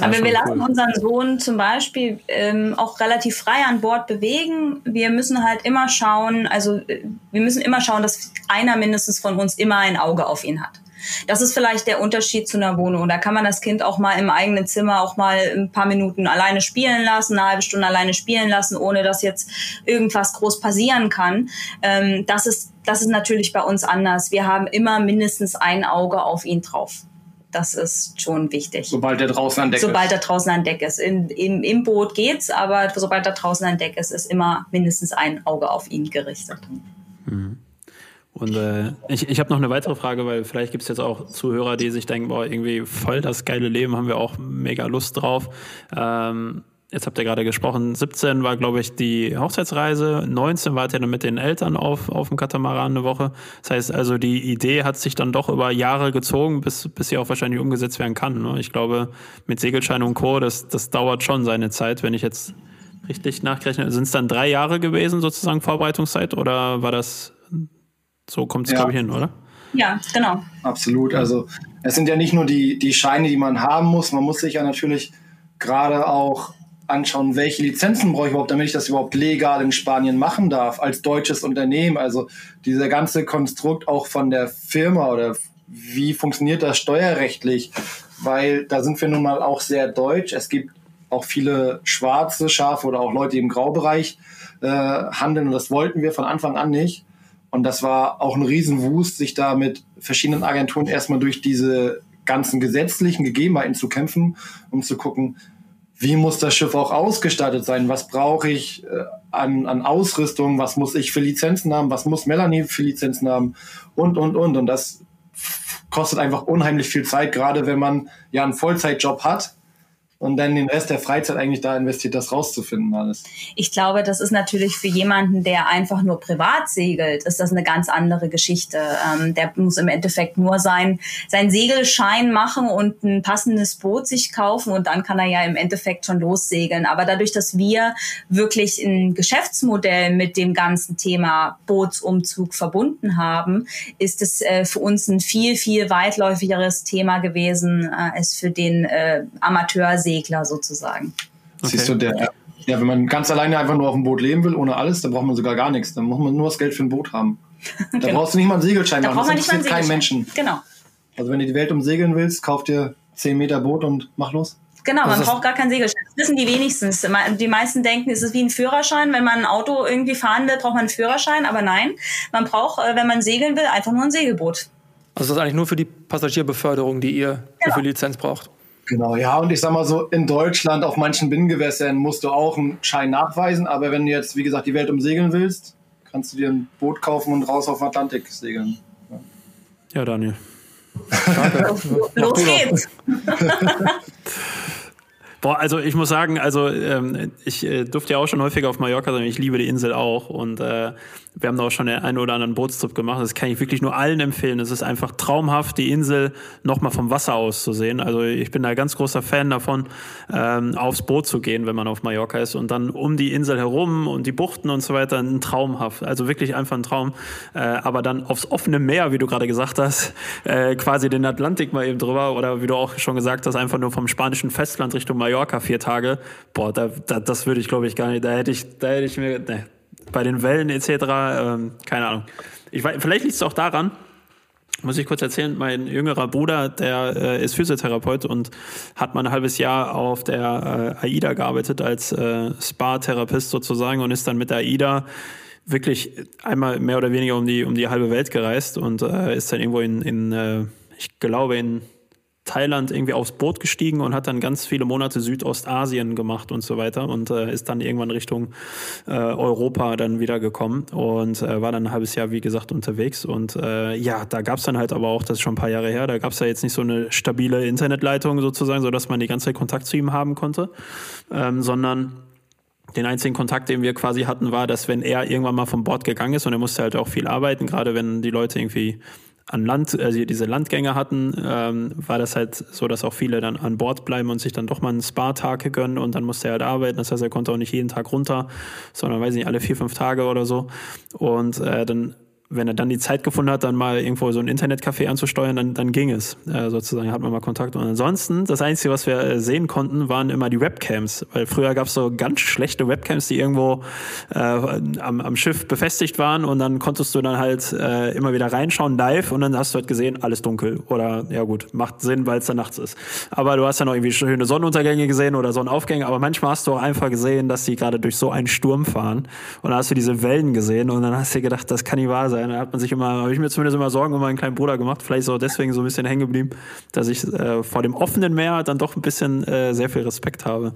Aber wir lassen cool. unseren Sohn zum Beispiel ähm, auch relativ frei an Bord bewegen. Wir müssen halt immer schauen, also äh, wir müssen immer schauen, dass einer mindestens von uns immer ein Auge auf ihn hat. Das ist vielleicht der Unterschied zu einer Wohnung. Da kann man das Kind auch mal im eigenen Zimmer auch mal ein paar Minuten alleine spielen lassen, eine halbe Stunde alleine spielen lassen, ohne dass jetzt irgendwas groß passieren kann. Ähm, das ist, das ist natürlich bei uns anders. Wir haben immer mindestens ein Auge auf ihn drauf. Das ist schon wichtig. Sobald er draußen an Deck sobald ist. Sobald er draußen an Deck ist. In, im, Im Boot geht's, aber sobald er draußen an Deck ist, ist immer mindestens ein Auge auf ihn gerichtet. Mhm. Und äh, ich, ich habe noch eine weitere Frage, weil vielleicht gibt es jetzt auch Zuhörer, die sich denken, boah, irgendwie voll das geile Leben, haben wir auch mega Lust drauf. Ähm, jetzt habt ihr gerade gesprochen, 17 war, glaube ich, die Hochzeitsreise, 19 wart ihr dann mit den Eltern auf, auf dem Katamaran eine Woche. Das heißt also, die Idee hat sich dann doch über Jahre gezogen, bis, bis sie auch wahrscheinlich umgesetzt werden kann. Ne? Ich glaube, mit Segelschein und Co., das, das dauert schon seine Zeit, wenn ich jetzt richtig nachgerechnet Sind es dann drei Jahre gewesen, sozusagen Vorbereitungszeit, oder war das, so kommt es, ja. glaube ich, hin, oder? Ja, genau. Absolut. Also es sind ja nicht nur die, die Scheine, die man haben muss, man muss sich ja natürlich gerade auch anschauen, welche Lizenzen brauche ich überhaupt, damit ich das überhaupt legal in Spanien machen darf, als deutsches Unternehmen. Also dieser ganze Konstrukt auch von der Firma oder wie funktioniert das steuerrechtlich, weil da sind wir nun mal auch sehr deutsch. Es gibt auch viele schwarze Schafe oder auch Leute, die im Graubereich äh, handeln und das wollten wir von Anfang an nicht. Und das war auch ein Riesenwust, sich da mit verschiedenen Agenturen erstmal durch diese ganzen gesetzlichen Gegebenheiten zu kämpfen, um zu gucken, wie muss das Schiff auch ausgestattet sein? Was brauche ich äh, an, an Ausrüstung? Was muss ich für Lizenzen haben? Was muss Melanie für Lizenzen haben? Und, und, und. Und das kostet einfach unheimlich viel Zeit, gerade wenn man ja einen Vollzeitjob hat und dann den Rest der Freizeit eigentlich da investiert, das rauszufinden alles. Ich glaube, das ist natürlich für jemanden, der einfach nur privat segelt, ist das eine ganz andere Geschichte. Ähm, der muss im Endeffekt nur sein, sein Segelschein machen und ein passendes Boot sich kaufen und dann kann er ja im Endeffekt schon lossegeln. Aber dadurch, dass wir wirklich ein Geschäftsmodell mit dem ganzen Thema Bootsumzug verbunden haben, ist es äh, für uns ein viel, viel weitläufigeres Thema gewesen äh, als für den äh, Amateursegler Segler sozusagen. Okay. Siehst du, der, ja, wenn man ganz alleine einfach nur auf dem Boot leben will, ohne alles, dann braucht man sogar gar nichts. Dann muss man nur das Geld für ein Boot haben. Da genau. brauchst du nicht mal einen Segelschein da machen. Das interessiert keinen Menschen. Genau. Also wenn du die Welt umsegeln willst, kauf dir 10 Meter Boot und mach los. Genau, man braucht gar keinen Segelschein. Das wissen die wenigstens. Die meisten denken, es ist wie ein Führerschein. Wenn man ein Auto irgendwie fahren will, braucht man einen Führerschein. Aber nein, man braucht, äh, wenn man segeln will, einfach nur ein Segelboot. Also das ist eigentlich nur für die Passagierbeförderung, die ihr genau. für Lizenz braucht. Genau, ja, und ich sag mal so, in Deutschland auf manchen Binnengewässern musst du auch einen Schein nachweisen, aber wenn du jetzt, wie gesagt, die Welt umsegeln willst, kannst du dir ein Boot kaufen und raus auf den Atlantik segeln. Ja, ja Daniel. Los geht's! Boah, also ich muss sagen, also ähm, ich äh, durfte ja auch schon häufiger auf Mallorca sein, ich liebe die Insel auch und äh, wir haben da auch schon den einen oder anderen Bootstrip gemacht. Das kann ich wirklich nur allen empfehlen. Es ist einfach traumhaft, die Insel nochmal vom Wasser aus zu sehen. Also ich bin da ganz großer Fan davon, ähm, aufs Boot zu gehen, wenn man auf Mallorca ist und dann um die Insel herum und die Buchten und so weiter, ein traumhaft. Also wirklich einfach ein Traum. Äh, aber dann aufs offene Meer, wie du gerade gesagt hast, äh, quasi den Atlantik mal eben drüber oder wie du auch schon gesagt hast, einfach nur vom spanischen Festland Richtung Mallorca vier Tage, boah, da, da, das würde ich glaube ich gar nicht, da hätte ich, da hätte ich mir, ne, bei den Wellen etc., ähm, keine Ahnung. Ich weiß, vielleicht liegt es auch daran, muss ich kurz erzählen, mein jüngerer Bruder, der äh, ist Physiotherapeut und hat mal ein halbes Jahr auf der äh, AIDA gearbeitet als äh, Spa-Therapist sozusagen und ist dann mit der AIDA wirklich einmal mehr oder weniger um die, um die halbe Welt gereist und äh, ist dann irgendwo in, in äh, ich glaube, in Thailand irgendwie aufs Boot gestiegen und hat dann ganz viele Monate Südostasien gemacht und so weiter und äh, ist dann irgendwann Richtung äh, Europa dann wieder gekommen und äh, war dann ein halbes Jahr, wie gesagt, unterwegs. Und äh, ja, da gab es dann halt aber auch, das ist schon ein paar Jahre her, da gab es ja jetzt nicht so eine stabile Internetleitung sozusagen, sodass man die ganze Zeit Kontakt zu ihm haben konnte, ähm, sondern den einzigen Kontakt, den wir quasi hatten, war, dass wenn er irgendwann mal vom Bord gegangen ist und er musste halt auch viel arbeiten, gerade wenn die Leute irgendwie an Land, also diese Landgänge hatten, ähm, war das halt so, dass auch viele dann an Bord bleiben und sich dann doch mal einen Spa-Tag gönnen und dann musste er halt arbeiten. Das heißt, er konnte auch nicht jeden Tag runter, sondern weiß nicht, alle vier, fünf Tage oder so. Und äh, dann wenn er dann die Zeit gefunden hat, dann mal irgendwo so ein Internetcafé anzusteuern, dann, dann ging es. Äh, sozusagen hat man mal Kontakt. Und ansonsten, das Einzige, was wir äh, sehen konnten, waren immer die Webcams. Weil früher gab es so ganz schlechte Webcams, die irgendwo äh, am, am Schiff befestigt waren und dann konntest du dann halt äh, immer wieder reinschauen live und dann hast du halt gesehen, alles dunkel. Oder ja gut, macht Sinn, weil es dann nachts ist. Aber du hast ja noch irgendwie schöne Sonnenuntergänge gesehen oder Sonnenaufgänge, aber manchmal hast du auch einfach gesehen, dass die gerade durch so einen Sturm fahren. Und dann hast du diese Wellen gesehen und dann hast du dir gedacht, das kann nicht wahr sein. Da hat man sich immer, habe ich mir zumindest immer Sorgen um meinen kleinen Bruder gemacht. Vielleicht ist auch deswegen so ein bisschen hängen geblieben, dass ich äh, vor dem offenen Meer dann doch ein bisschen äh, sehr viel Respekt habe.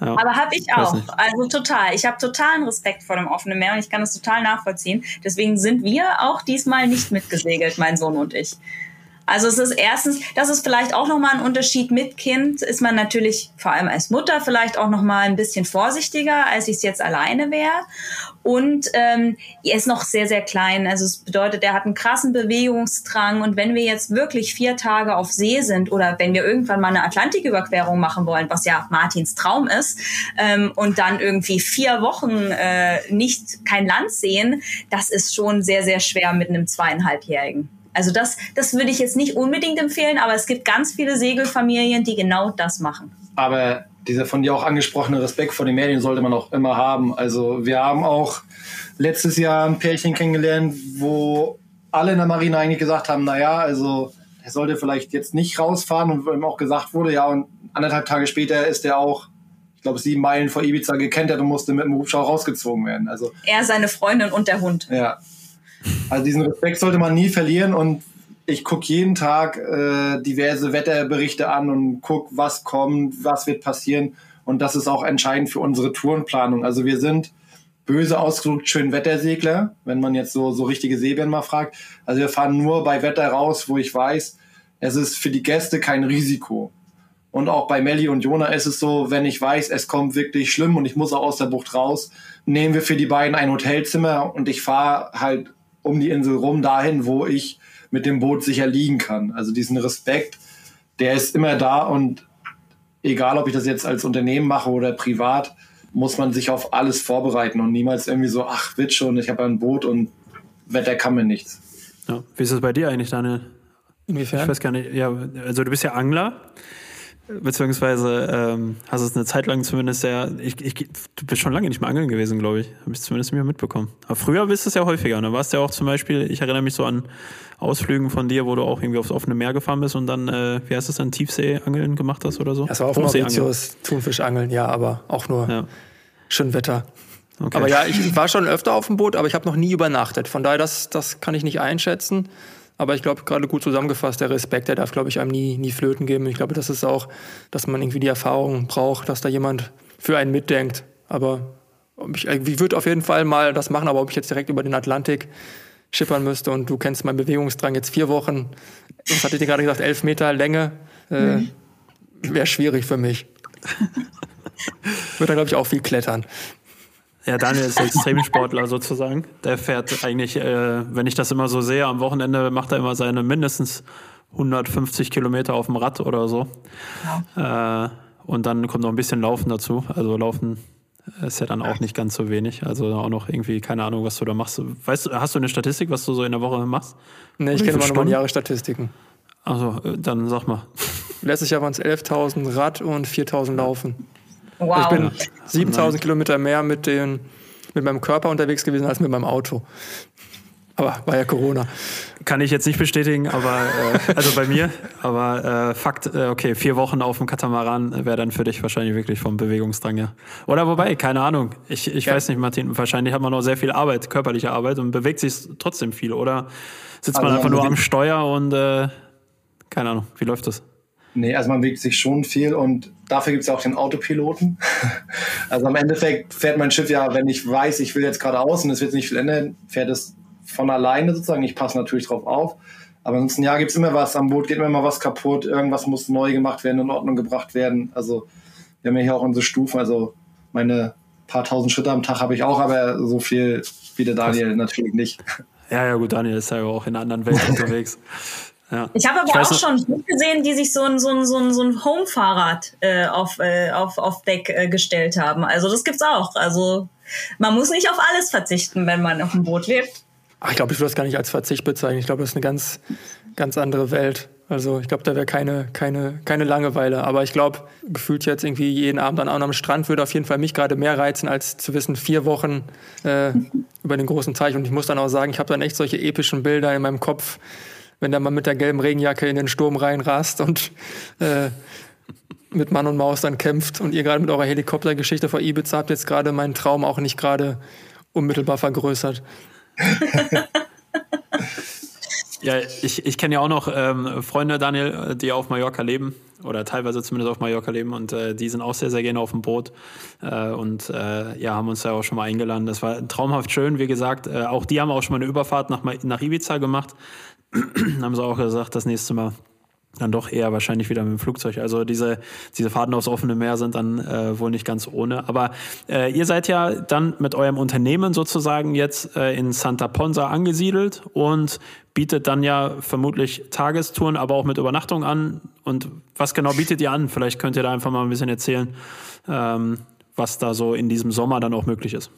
Ja, Aber habe ich auch. Also total. Ich habe totalen Respekt vor dem offenen Meer und ich kann das total nachvollziehen. Deswegen sind wir auch diesmal nicht mitgesegelt, mein Sohn und ich. Also es ist erstens, das ist vielleicht auch nochmal ein Unterschied mit Kind, ist man natürlich vor allem als Mutter vielleicht auch nochmal ein bisschen vorsichtiger, als ich es jetzt alleine wäre. Und ähm, er ist noch sehr, sehr klein. Also es bedeutet, er hat einen krassen Bewegungsdrang. Und wenn wir jetzt wirklich vier Tage auf See sind oder wenn wir irgendwann mal eine Atlantiküberquerung machen wollen, was ja Martins Traum ist, ähm, und dann irgendwie vier Wochen äh, nicht kein Land sehen, das ist schon sehr, sehr schwer mit einem zweieinhalbjährigen. Also das, das würde ich jetzt nicht unbedingt empfehlen, aber es gibt ganz viele Segelfamilien, die genau das machen. Aber dieser von dir auch angesprochene Respekt vor den Medien sollte man auch immer haben. Also wir haben auch letztes Jahr ein Pärchen kennengelernt, wo alle in der Marine eigentlich gesagt haben, naja, also er sollte vielleicht jetzt nicht rausfahren und ihm auch gesagt wurde, ja, und anderthalb Tage später ist er auch, ich glaube, sieben Meilen vor Ibiza gekentert und musste mit dem Hubschrauber rausgezogen werden. Also er, seine Freundin und der Hund. Ja, also diesen Respekt sollte man nie verlieren und ich gucke jeden Tag äh, diverse Wetterberichte an und gucke, was kommt, was wird passieren. Und das ist auch entscheidend für unsere Tourenplanung. Also wir sind böse ausgedrückt schön Wettersegler, wenn man jetzt so, so richtige Seebären mal fragt. Also wir fahren nur bei Wetter raus, wo ich weiß, es ist für die Gäste kein Risiko. Und auch bei Melli und Jona ist es so, wenn ich weiß, es kommt wirklich schlimm und ich muss auch aus der Bucht raus, nehmen wir für die beiden ein Hotelzimmer und ich fahre halt um die Insel rum dahin, wo ich mit dem Boot sicher liegen kann. Also diesen Respekt, der ist immer da und egal, ob ich das jetzt als Unternehmen mache oder privat, muss man sich auf alles vorbereiten und niemals irgendwie so, ach, wird schon, ich habe ein Boot und Wetter kann mir nichts. Ja. Wie ist es bei dir eigentlich, Daniel? Inwiefern? Ich weiß gar nicht. Ja, also du bist ja Angler, beziehungsweise ähm, hast es eine Zeit lang zumindest sehr. Ich, ich, du bist schon lange nicht mehr angeln gewesen, glaube ich. Habe ich zumindest mir mitbekommen. Aber früher bist du es ja häufiger. Da warst du ja auch zum Beispiel, ich erinnere mich so an Ausflügen von dir, wo du auch irgendwie aufs offene Meer gefahren bist und dann, äh, wie heißt das dann, Tiefseeangeln gemacht hast oder so? Das war auch Mauritius, Thunfischangeln, ja, aber auch nur Ja. schön Wetter. Okay. Aber ja, ich war schon öfter auf dem Boot, aber ich habe noch nie übernachtet. Von daher, das, das kann ich nicht einschätzen. Aber ich glaube, gerade gut zusammengefasst, der Respekt, der darf, glaube ich, einem nie, nie flöten geben. Ich glaube, das ist auch, dass man irgendwie die Erfahrung braucht, dass da jemand für einen mitdenkt. Aber ich, ich würde auf jeden Fall mal das machen, aber ob ich jetzt direkt über den Atlantik schippern müsste und du kennst meinen Bewegungsdrang jetzt vier Wochen, was hatte ich dir gerade gesagt, elf Meter Länge, äh, wäre schwierig für mich. würde da, glaube ich, auch viel klettern. Ja, Daniel ist Extremsportler sozusagen. Der fährt eigentlich, äh, wenn ich das immer so sehe, am Wochenende macht er immer seine mindestens 150 Kilometer auf dem Rad oder so. Äh, und dann kommt noch ein bisschen Laufen dazu. Also Laufen ist ja dann auch nicht ganz so wenig. Also auch noch irgendwie, keine Ahnung, was du da machst. Weißt du, hast du eine Statistik, was du so in der Woche machst? Nee, ich kenne mal nur meine Stunden? Jahresstatistiken. Also, äh, dann sag mal. Letztes Jahr waren es 11.000 Rad und 4.000 Laufen. Wow. Ich bin 7.000 Kilometer mehr mit, den, mit meinem Körper unterwegs gewesen als mit meinem Auto. Aber war ja Corona. Kann ich jetzt nicht bestätigen, aber äh, also bei mir. Aber äh, Fakt, äh, okay, vier Wochen auf dem Katamaran wäre dann für dich wahrscheinlich wirklich vom Bewegungsdrang her. Oder wobei, keine Ahnung. Ich, ich Ja. weiß nicht, Martin, wahrscheinlich hat man noch sehr viel Arbeit, körperliche Arbeit und bewegt sich trotzdem viel. Oder sitzt man Also, einfach nur man am Steuer und äh, keine Ahnung, wie läuft das? Nee, also man bewegt sich schon viel und dafür gibt es auch den Autopiloten. Also am Endeffekt fährt mein Schiff ja, wenn ich weiß, ich will jetzt geradeaus und es wird sich nicht viel ändern, fährt es von alleine sozusagen. Ich passe natürlich drauf auf. Aber ansonsten, ja, gibt es immer was. Am Boot geht immer mal was kaputt. Irgendwas muss neu gemacht werden, in Ordnung gebracht werden. Also wir haben ja hier auch unsere Stufen. Also meine paar tausend Schritte am Tag habe ich auch, aber so viel wie der Daniel natürlich nicht. Ja, ja, gut, Daniel ist ja auch in einer anderen Welt unterwegs. Ja. Ich habe aber weiß auch schon gesehen, die sich so ein, so ein, so ein, so ein Home-Fahrrad äh, auf, äh, auf, auf Deck äh, gestellt haben. Also das gibt's auch. Also man muss nicht auf alles verzichten, wenn man auf dem Boot lebt. Ach, ich glaube, ich würde das gar nicht als Verzicht bezeichnen. Ich glaube, das ist eine ganz, ganz andere Welt. Also ich glaube, da wäre keine, keine, keine Langeweile. Aber ich glaube, gefühlt jetzt irgendwie jeden Abend an einem Strand würde auf jeden Fall mich gerade mehr reizen, als zu wissen, vier Wochen äh, über den großen Teich. Und ich muss dann auch sagen, ich habe dann echt solche epischen Bilder in meinem Kopf, wenn der mal mit der gelben Regenjacke in den Sturm reinrast und äh, mit Mann und Maus dann kämpft und ihr gerade mit eurer Helikoptergeschichte vor Ibiza habt jetzt gerade meinen Traum auch nicht gerade unmittelbar vergrößert. Ja, ich, ich kenne ja auch noch ähm, Freunde, Daniel, die auf Mallorca leben oder teilweise zumindest auf Mallorca leben und äh, die sind auch sehr, sehr gerne auf dem Boot äh, und äh, ja, haben uns ja auch schon mal eingeladen. Das war traumhaft schön, wie gesagt. Äh, auch die haben auch schon mal eine Überfahrt nach, nach Ibiza gemacht. Haben sie auch gesagt, das nächste Mal dann doch eher wahrscheinlich wieder mit dem Flugzeug. Also diese, diese Fahrten aufs offene Meer sind dann äh, wohl nicht ganz ohne. Aber äh, ihr seid ja dann mit eurem Unternehmen sozusagen jetzt äh, in Santa Ponsa angesiedelt und bietet dann ja vermutlich Tagestouren, aber auch mit Übernachtung an. Und was genau bietet ihr an? Vielleicht könnt ihr da einfach mal ein bisschen erzählen, ähm, was da so in diesem Sommer dann auch möglich ist.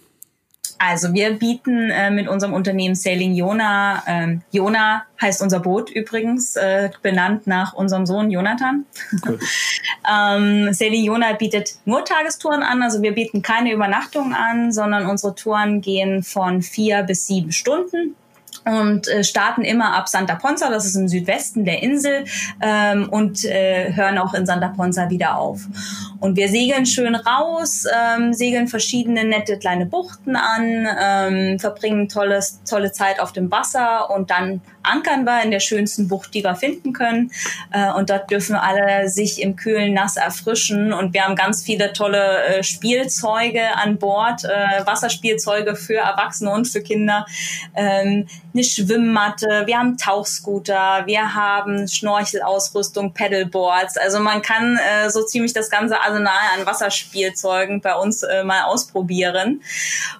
Also wir bieten äh, mit unserem Unternehmen Sailing Jona, ähm, Jona heißt unser Boot übrigens, äh, benannt nach unserem Sohn Jonathan. Cool. ähm, Sailing Jona bietet nur Tagestouren an, also wir bieten keine Übernachtung an, sondern unsere Touren gehen von vier bis sieben Stunden und äh, starten immer ab Santa Ponsa, das ist im Südwesten der Insel, ähm, und äh, hören auch in Santa Ponsa wieder auf. Und wir segeln schön raus, ähm, segeln verschiedene nette kleine Buchten an, ähm, verbringen tolles, tolle Zeit auf dem Wasser und dann ankern wir in der schönsten Bucht, die wir finden können. Äh, und dort dürfen alle sich im kühlen Nass erfrischen. Und wir haben ganz viele tolle äh, Spielzeuge an Bord, äh, Wasserspielzeuge für Erwachsene und für Kinder. Ähm, eine Schwimmmatte, wir haben Tauchscooter, wir haben Schnorchelausrüstung, Pedalboards. Also man kann äh, so ziemlich das ganze Arsenal an Wasserspielzeugen bei uns äh, mal ausprobieren.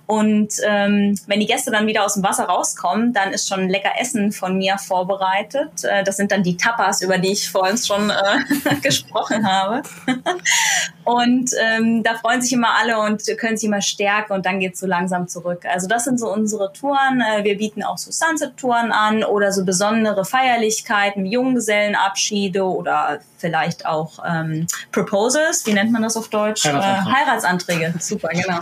Und ähm, wenn die Gäste dann wieder aus dem Wasser rauskommen, dann ist schon lecker Essen von mir vorbereitet. Äh, das sind dann die Tapas, über die ich vorhin schon äh, gesprochen habe. und ähm, da freuen sich immer alle und können sich immer stärken und dann geht's so langsam zurück. Also das sind so unsere Touren. Äh, wir bieten auch so Sunset-Touren an oder so besondere Feierlichkeiten, Junggesellenabschiede oder vielleicht auch ähm, Proposals, wie nennt man das auf Deutsch? Äh, Heiratsanträge, super, genau.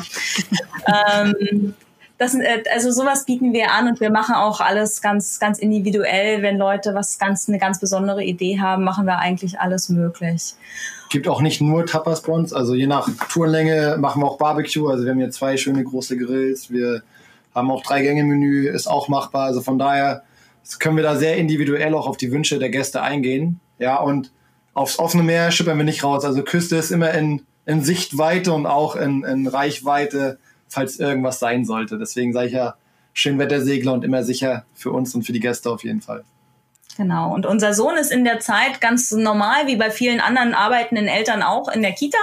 ähm, das, äh, also sowas bieten wir an und wir machen auch alles ganz, ganz individuell. Wenn Leute was ganz, eine ganz besondere Idee haben, machen wir eigentlich alles möglich. gibt auch nicht nur Tapas bei uns, also je nach Tourenlänge machen wir auch Barbecue. Also wir haben hier zwei schöne große Grills. Wir haben auch drei Gänge Menü, ist auch machbar. Also von daher können wir da sehr individuell auch auf die Wünsche der Gäste eingehen. Ja, und aufs offene Meer schippern wir nicht raus. Also Küste ist immer in, in Sichtweite und auch in, in Reichweite, falls irgendwas sein sollte. Deswegen sage ich ja, Schönwettersegler und immer sicher für uns und für die Gäste auf jeden Fall. Genau. Und unser Sohn ist in der Zeit ganz normal, wie bei vielen anderen arbeitenden Eltern auch, in der Kita.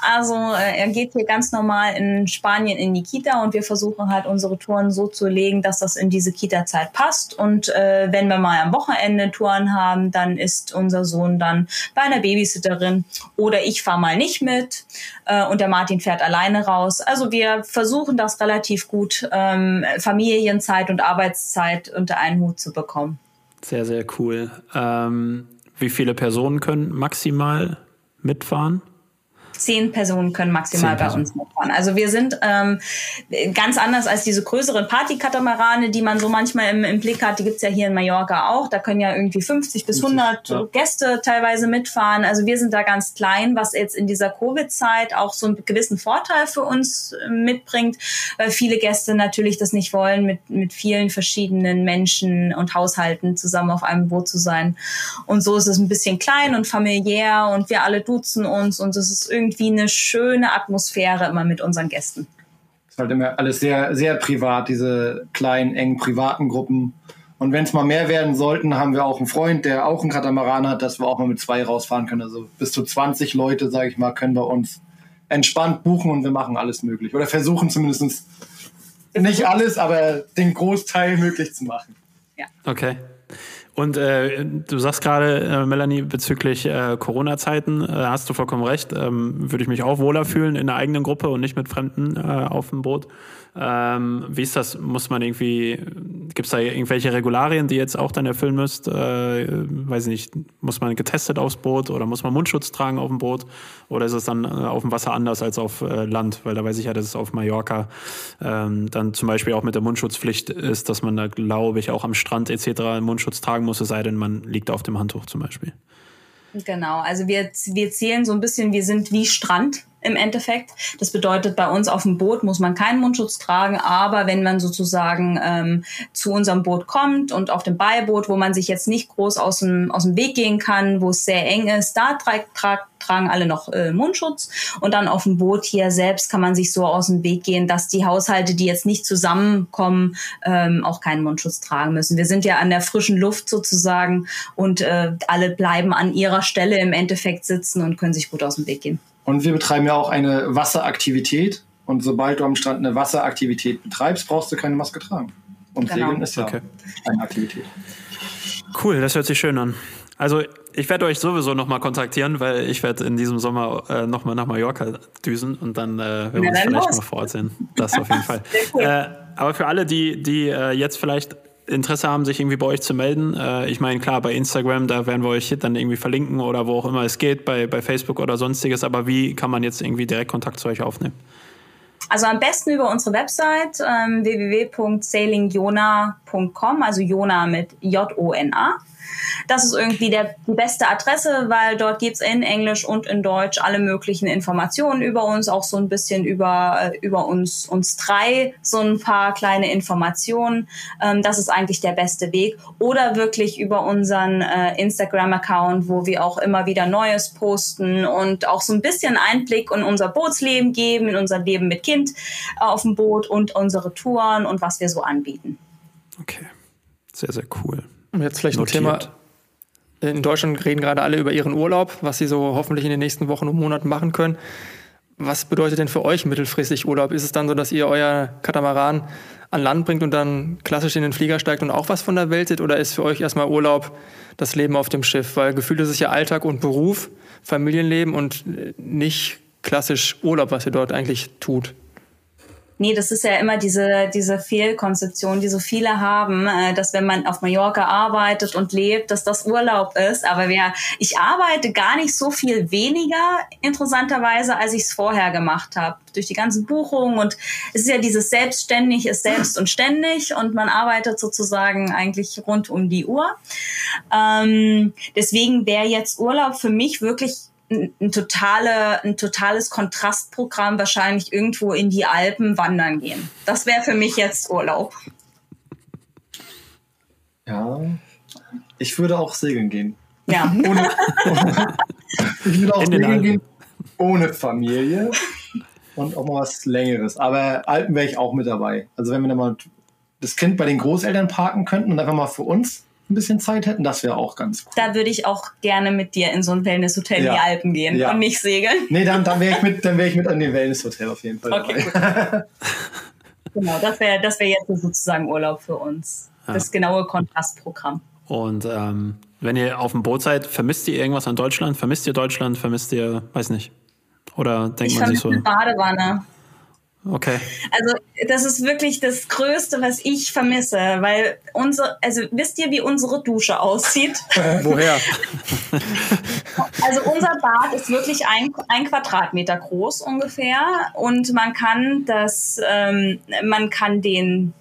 Also äh, er geht hier ganz normal in Spanien in die Kita und wir versuchen halt unsere Touren so zu legen, dass das in diese Kita-Zeit passt. Und äh, wenn wir mal am Wochenende Touren haben, dann ist unser Sohn dann bei einer Babysitterin oder ich fahre mal nicht mit äh, und der Martin fährt alleine raus. Also wir versuchen das relativ gut, ähm, Familienzeit und Arbeitszeit unter einen Hut zu bekommen. Sehr, sehr cool. Ähm, wie viele Personen können maximal mitfahren? Zehn Personen können maximal bei uns mitfahren. Also wir sind ähm, ganz anders als diese größeren Partykatamarane, die man so manchmal im, im Blick hat. Die gibt's ja hier in Mallorca auch. Da können ja irgendwie 50 bis 100 ja. Gäste teilweise mitfahren. Also wir sind da ganz klein, was jetzt in dieser Covid-Zeit auch so einen gewissen Vorteil für uns äh, mitbringt, weil viele Gäste natürlich das nicht wollen, mit, mit vielen verschiedenen Menschen und Haushalten zusammen auf einem Boot zu sein. Und so ist es ein bisschen klein und familiär und wir alle duzen uns und es ist irgendwie eine schöne Atmosphäre immer mit unseren Gästen. ist halt immer alles sehr, sehr privat, diese kleinen, engen, privaten Gruppen. Und wenn es mal mehr werden sollten, haben wir auch einen Freund, der auch einen Katamaran hat, dass wir auch mal mit zwei rausfahren können. Also bis zu 20 Leute, sage ich mal, können bei uns entspannt buchen und wir machen alles möglich. Oder versuchen zumindest nicht alles, aber den Großteil möglich zu machen. Okay. Und äh, du sagst gerade, äh, Melanie, bezüglich äh, Corona-Zeiten, äh, hast du vollkommen recht, ähm, würde ich mich auch wohler fühlen in der eigenen Gruppe und nicht mit Fremden äh, auf dem Boot. Ähm, wie ist das? Muss man irgendwie, gibt es da irgendwelche Regularien, die ihr jetzt auch dann erfüllen müsst? Äh, weiß ich nicht, muss man getestet aufs Boot oder muss man Mundschutz tragen auf dem Boot? Oder ist es dann äh, auf dem Wasser anders als auf äh, Land? Weil da weiß ich ja, dass es auf Mallorca ähm, dann zum Beispiel auch mit der Mundschutzpflicht ist, dass man da, glaube ich, auch am Strand etc. Mundschutz tragen muss, es sei denn, man liegt auf dem Handtuch zum Beispiel. Genau, also wir, wir zählen so ein bisschen, wir sind wie Strand im Endeffekt. Das bedeutet, bei uns auf dem Boot muss man keinen Mundschutz tragen, aber wenn man sozusagen ähm, zu unserem Boot kommt und auf dem Beiboot, wo man sich jetzt nicht groß aus dem, aus dem Weg gehen kann, wo es sehr eng ist, da tra tra tragen alle noch äh, Mundschutz. Und dann auf dem Boot hier selbst kann man sich so aus dem Weg gehen, dass die Haushalte, die jetzt nicht zusammenkommen, ähm, auch keinen Mundschutz tragen müssen. Wir sind ja an der frischen Luft sozusagen und äh, alle bleiben an ihrer Stelle im Endeffekt sitzen und können sich gut aus dem Weg gehen. Und wir betreiben ja auch eine Wasseraktivität. Und sobald du am Strand eine Wasseraktivität betreibst, brauchst du keine Maske tragen. Und Genau. Segeln ist ja Okay. eine Aktivität. Cool, das hört sich schön an. Also ich werde euch sowieso nochmal kontaktieren, weil ich werde in diesem Sommer äh, nochmal nach Mallorca düsen und dann äh, werden wir uns vielleicht los. mal vor Ort sehen. Das auf jeden Fall. Cool. Äh, aber für alle, die, die äh, jetzt vielleicht Interesse haben, sich irgendwie bei euch zu melden, äh, ich meine, klar, bei Instagram, da werden wir euch dann irgendwie verlinken oder wo auch immer es geht, bei, bei Facebook oder sonstiges, aber wie kann man jetzt irgendwie direkt Kontakt zu euch aufnehmen? Also am besten über unsere Website ähm, www.sailingjona.com, also Jona mit J-O-N-A. Das ist irgendwie der, die beste Adresse, weil dort gibt's in Englisch und in Deutsch alle möglichen Informationen über uns, auch so ein bisschen über, äh, über uns, uns drei, so ein paar kleine Informationen. Ähm, das ist eigentlich der beste Weg. Oder wirklich über unseren äh, Instagram-Account, wo wir auch immer wieder Neues posten und auch so ein bisschen Einblick in unser Bootsleben geben, in unser Leben mit Kind äh, auf dem Boot und unsere Touren und was wir so anbieten. Okay, sehr, sehr cool. Und jetzt vielleicht Notiert. ein Thema. In Deutschland reden gerade alle über ihren Urlaub, was sie so hoffentlich in den nächsten Wochen und Monaten machen können. Was bedeutet denn für euch mittelfristig Urlaub? Ist es dann so, dass ihr euer Katamaran an Land bringt und dann klassisch in den Flieger steigt und auch was von der Welt seht? Oder ist für euch erstmal Urlaub das Leben auf dem Schiff? Weil gefühlt ist es ja Alltag und Beruf, Familienleben und nicht klassisch Urlaub, was ihr dort eigentlich tut. Nee, das ist ja immer diese, diese Fehlkonzeption, die so viele haben, äh, dass wenn man auf Mallorca arbeitet und lebt, dass das Urlaub ist. Aber wir, ich arbeite gar nicht so viel weniger, interessanterweise, als ich es vorher gemacht habe. Durch die ganzen Buchungen und es ist ja dieses Selbstständig ist selbst und ständig und man arbeitet sozusagen eigentlich rund um die Uhr. Ähm, deswegen wäre jetzt Urlaub für mich wirklich ein, totale, ein totales Kontrastprogramm wahrscheinlich irgendwo in die Alpen wandern gehen. Das wäre für mich jetzt Urlaub. Ja, ich würde auch segeln gehen. Ja. Ohne, ich würde auch in segeln gehen ohne Familie und auch mal was Längeres. Aber Alpen wäre ich auch mit dabei. Also wenn wir dann mal das Kind bei den Großeltern parken könnten und einfach mal für uns ein bisschen Zeit hätten, das wäre auch ganz cool. Da würde ich auch gerne mit dir in so ein Wellnesshotel ja. in die Alpen gehen ja. und nicht segeln. Nee, dann, dann wäre ich mit, dann wäre ich mit an dem Wellnesshotel auf jeden Fall. Okay, genau, das wäre das wär jetzt sozusagen Urlaub für uns. Ja. Das genaue Kontrastprogramm. Und ähm, wenn ihr auf dem Boot seid, vermisst ihr irgendwas an Deutschland? Vermisst ihr Deutschland? Vermisst ihr, weiß nicht. Oder denkt ich man sich so? Eine Badewanne. Okay. Also das ist wirklich das Größte, was ich vermisse, weil unsere, also wisst ihr, wie unsere Dusche aussieht? Woher? also unser Bad ist wirklich ein, ein Quadratmeter groß ungefähr und man kann das, ähm, man kann den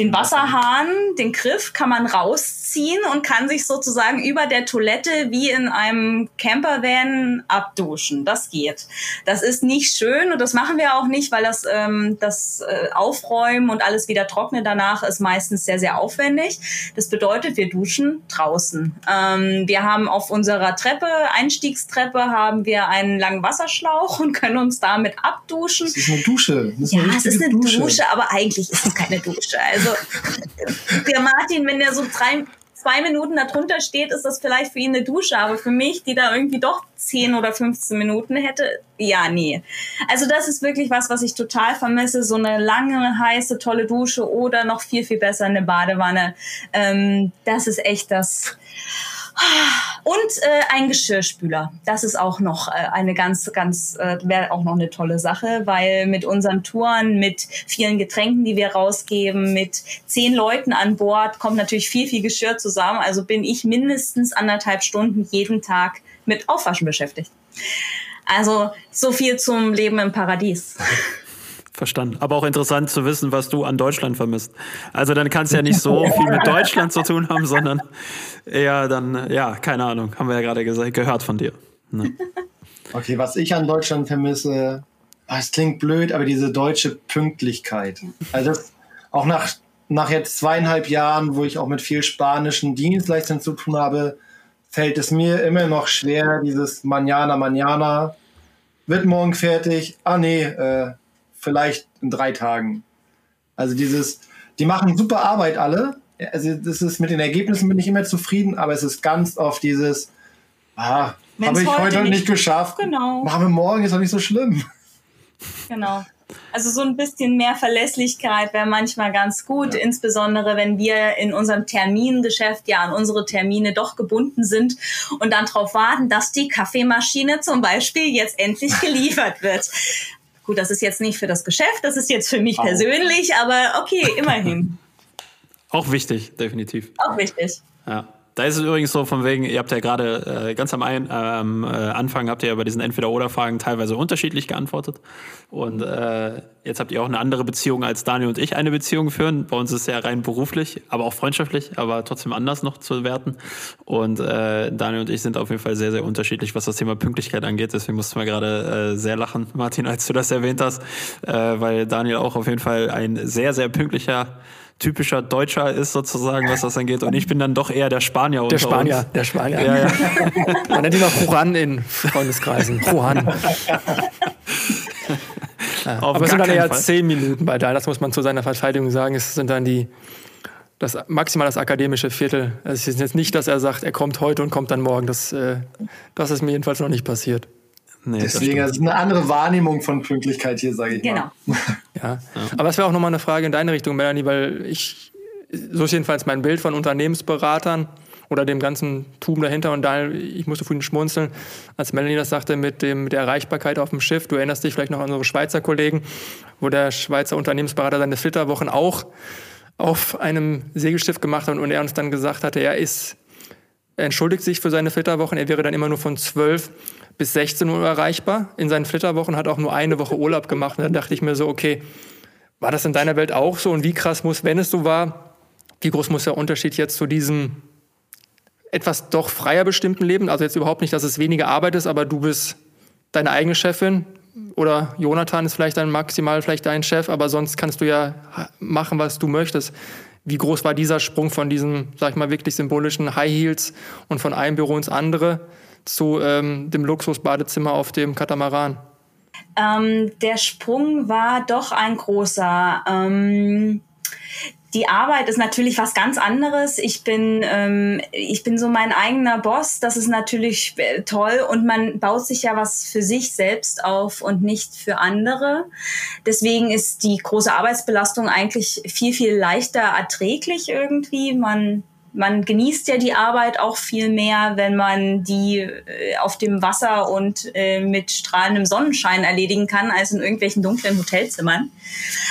den Wasserhahn, den Griff kann man rausziehen und kann sich sozusagen über der Toilette wie in einem Campervan abduschen. Das geht. Das ist nicht schön und das machen wir auch nicht, weil das, ähm, das äh, Aufräumen und alles wieder trocknen danach ist meistens sehr, sehr aufwendig. Das bedeutet, wir duschen draußen. Ähm, wir haben auf unserer Treppe, Einstiegstreppe, haben wir einen langen Wasserschlauch und können uns damit abduschen. Das ist eine Dusche. Das ist ja, es ist eine Dusche. Dusche, aber eigentlich ist es keine Dusche. Also also der Martin, wenn der so drei, zwei Minuten darunter steht, ist das vielleicht für ihn eine Dusche, aber für mich, die da irgendwie doch 10 oder 15 Minuten hätte, ja, nee. Also das ist wirklich was, was ich total vermisse, so eine lange, heiße, tolle Dusche oder noch viel, viel besser eine Badewanne. Ähm, das ist echt das, und äh, ein Geschirrspüler. Das ist auch noch äh, eine ganz, ganz, äh, wäre auch noch eine tolle Sache, weil mit unseren Touren, mit vielen Getränken, die wir rausgeben, mit zehn Leuten an Bord, kommt natürlich viel, viel Geschirr zusammen. Also bin ich mindestens anderthalb Stunden jeden Tag mit Aufwaschen beschäftigt. Also so viel zum Leben im Paradies. Verstanden. Aber auch interessant zu wissen, was du an Deutschland vermisst. Also dann kann es ja nicht so viel mit Deutschland zu tun haben, sondern eher dann, ja, keine Ahnung, haben wir ja gerade gesagt, gehört von dir. Ne? Okay, was ich an Deutschland vermisse, ah, es klingt blöd, aber diese deutsche Pünktlichkeit. Also auch nach, nach jetzt zweieinhalb Jahren, wo ich auch mit viel spanischen Dienstleistern zu tun habe, fällt es mir immer noch schwer, dieses Manana, Manana, wird morgen fertig, ah nee, äh, vielleicht in drei Tagen. Also dieses, die machen super Arbeit alle. Also das ist mit den Ergebnissen bin ich immer zufrieden, aber es ist ganz oft dieses, ah, habe ich heute, nicht, nicht geschafft. Genau. Machen wir morgen, ist doch nicht so schlimm. Genau. Also so ein bisschen mehr Verlässlichkeit wäre manchmal ganz gut, ja. insbesondere wenn wir in unserem Termingeschäft ja an unsere Termine doch gebunden sind und dann darauf warten, dass die Kaffeemaschine zum Beispiel jetzt endlich geliefert wird. Gut, das ist jetzt nicht für das Geschäft, das ist jetzt für mich Auch. persönlich, aber okay, immerhin. Auch wichtig, definitiv. Auch wichtig. Ja. Da ist es übrigens so von wegen, ihr habt ja gerade äh, ganz am ein, ähm, äh, Anfang habt ihr ja bei diesen Entweder-Oder-Fragen teilweise unterschiedlich geantwortet. Und äh, jetzt habt ihr auch eine andere Beziehung, als Daniel und ich eine Beziehung führen. Bei uns ist es ja rein beruflich, aber auch freundschaftlich, aber trotzdem anders noch zu werten. Und äh, Daniel und ich sind auf jeden Fall sehr, sehr unterschiedlich, was das Thema Pünktlichkeit angeht. Deswegen mussten wir gerade äh, sehr lachen, Martin, als du das erwähnt hast, äh, weil Daniel auch auf jeden Fall ein sehr, sehr pünktlicher typischer Deutscher ist sozusagen, was das angeht. Und ich bin dann doch eher der Spanier Der Spanier, uns. der Spanier. Ja, ja. Man nennt ihn auch Juan in Freundeskreisen. Juan. ja. Aber es sind dann eher Fall. zehn Minuten bei da. Das muss man zu seiner Verteidigung sagen. Es sind dann die das maximal das akademische Viertel. Es ist jetzt nicht, dass er sagt, er kommt heute und kommt dann morgen. Das, äh, das ist mir jedenfalls noch nicht passiert. Nee, Deswegen ist also eine andere Wahrnehmung von Pünktlichkeit hier, sage ich genau. mal. Ja. ja. Aber es wäre auch nochmal eine Frage in deine Richtung, Melanie, weil ich, so ist jedenfalls mein Bild von Unternehmensberatern oder dem ganzen Tum dahinter. Und da, ich musste vorhin schmunzeln, als Melanie das sagte mit, dem, mit der Erreichbarkeit auf dem Schiff. Du erinnerst dich vielleicht noch an unsere Schweizer Kollegen, wo der Schweizer Unternehmensberater seine Flitterwochen auch auf einem Segelschiff gemacht hat und er uns dann gesagt hatte, er ist er entschuldigt sich für seine Flitterwochen. Er wäre dann immer nur von 12 bis 16 Uhr erreichbar. In seinen Flitterwochen hat auch nur eine Woche Urlaub gemacht. Und dann dachte ich mir so, okay, war das in deiner Welt auch so? Und wie krass muss, wenn es so war, wie groß muss der Unterschied jetzt zu diesem etwas doch freier bestimmten Leben? Also jetzt überhaupt nicht, dass es weniger Arbeit ist, aber du bist deine eigene Chefin oder Jonathan ist vielleicht dann maximal vielleicht dein Chef, aber sonst kannst du ja machen, was du möchtest. Wie groß war dieser Sprung von diesem, sag ich mal, wirklich symbolischen High Heels und von einem Büro ins andere? Zu ähm, dem Luxusbadezimmer auf dem Katamaran? Ähm, der Sprung war doch ein großer. Ähm, die Arbeit ist natürlich was ganz anderes. Ich bin, ähm, ich bin so mein eigener Boss. Das ist natürlich äh, toll und man baut sich ja was für sich selbst auf und nicht für andere. Deswegen ist die große Arbeitsbelastung eigentlich viel, viel leichter erträglich irgendwie. Man man genießt ja die Arbeit auch viel mehr, wenn man die äh, auf dem Wasser und äh, mit strahlendem Sonnenschein erledigen kann, als in irgendwelchen dunklen Hotelzimmern.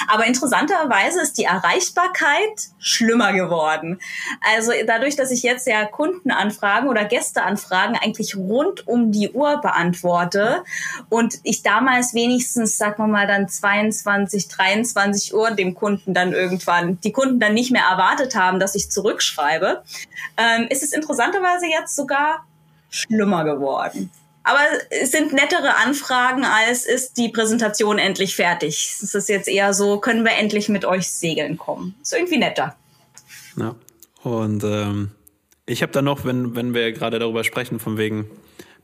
Aber interessanterweise ist die Erreichbarkeit schlimmer geworden. Also dadurch, dass ich jetzt ja Kundenanfragen oder Gästeanfragen eigentlich rund um die Uhr beantworte und ich damals wenigstens, sagen wir mal, dann 22, 23 Uhr dem Kunden dann irgendwann, die Kunden dann nicht mehr erwartet haben, dass ich zurückschreibe, ähm, ist es interessanterweise jetzt sogar schlimmer geworden. Aber es sind nettere Anfragen, als ist die Präsentation endlich fertig. Es ist jetzt eher so, können wir endlich mit euch segeln kommen. Ist irgendwie netter. Ja. Und ähm, ich habe da noch, wenn, wenn wir gerade darüber sprechen, von wegen,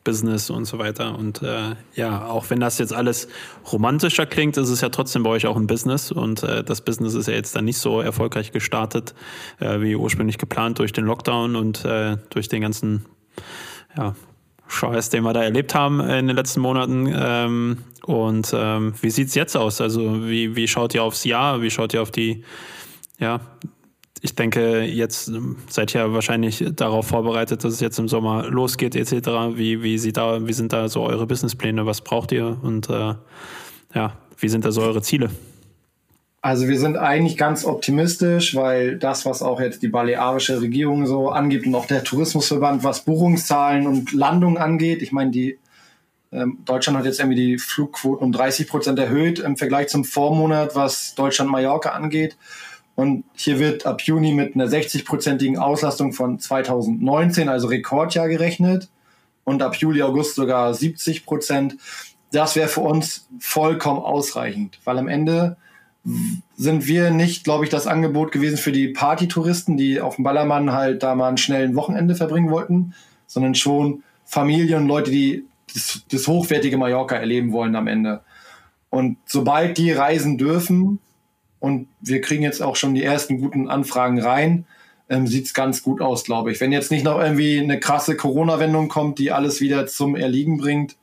Business und so weiter. Und äh, ja, auch wenn das jetzt alles romantischer klingt, ist es ja trotzdem bei euch auch ein Business. Und äh, das Business ist ja jetzt dann nicht so erfolgreich gestartet, äh, wie ursprünglich geplant durch den Lockdown und äh, durch den ganzen ja, Scheiß, den wir da erlebt haben in den letzten Monaten. Ähm, und ähm, wie sieht's jetzt aus? Also wie, wie schaut ihr aufs Jahr? Wie schaut ihr auf die ja, ich denke, jetzt ähm, seid ihr wahrscheinlich darauf vorbereitet, dass es jetzt im Sommer losgeht, etc. Wie, wie, sieht da, wie sind da so eure Businesspläne? Was braucht ihr? Und äh, ja, wie sind da so eure Ziele? Also wir sind eigentlich ganz optimistisch, weil das, was auch jetzt die balearische Regierung so angibt und auch der Tourismusverband, was Buchungszahlen und Landungen angeht, ich meine, die ähm, Deutschland hat jetzt irgendwie die Flugquoten um 30 Prozent erhöht im Vergleich zum Vormonat, was Deutschland-Mallorca angeht. Und hier wird ab Juni mit einer 60-prozentigen Auslastung von 2019, also Rekordjahr gerechnet. Und ab Juli, August sogar 70 Prozent. Das wäre für uns vollkommen ausreichend, weil am Ende sind wir nicht, glaube ich, das Angebot gewesen für die Partytouristen, die auf dem Ballermann halt da mal einen schnellen Wochenende verbringen wollten, sondern schon Familien und Leute, die das, das hochwertige Mallorca erleben wollen am Ende. Und sobald die reisen dürfen, und wir kriegen jetzt auch schon die ersten guten Anfragen rein. Ähm, Sieht es ganz gut aus, glaube ich. Wenn jetzt nicht noch irgendwie eine krasse Corona-Wendung kommt, die alles wieder zum Erliegen bringt,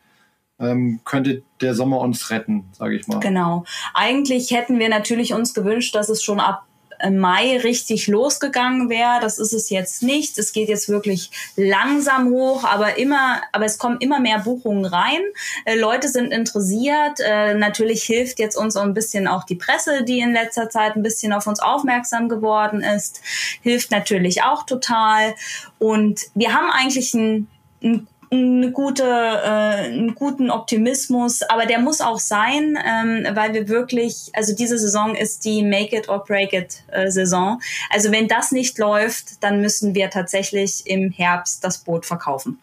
ähm, könnte der Sommer uns retten, sage ich mal. Genau. Eigentlich hätten wir natürlich uns gewünscht, dass es schon ab Mai richtig losgegangen wäre. Das ist es jetzt nicht. Es geht jetzt wirklich langsam hoch, aber immer, aber es kommen immer mehr Buchungen rein. Äh, Leute sind interessiert. Äh, natürlich hilft jetzt uns auch ein bisschen auch die Presse, die in letzter Zeit ein bisschen auf uns aufmerksam geworden ist. Hilft natürlich auch total. Und wir haben eigentlich ein, ein eine gute, äh, einen guten Optimismus, aber der muss auch sein, ähm, weil wir wirklich, also diese Saison ist die Make it or break it äh, Saison. Also wenn das nicht läuft, dann müssen wir tatsächlich im Herbst das Boot verkaufen.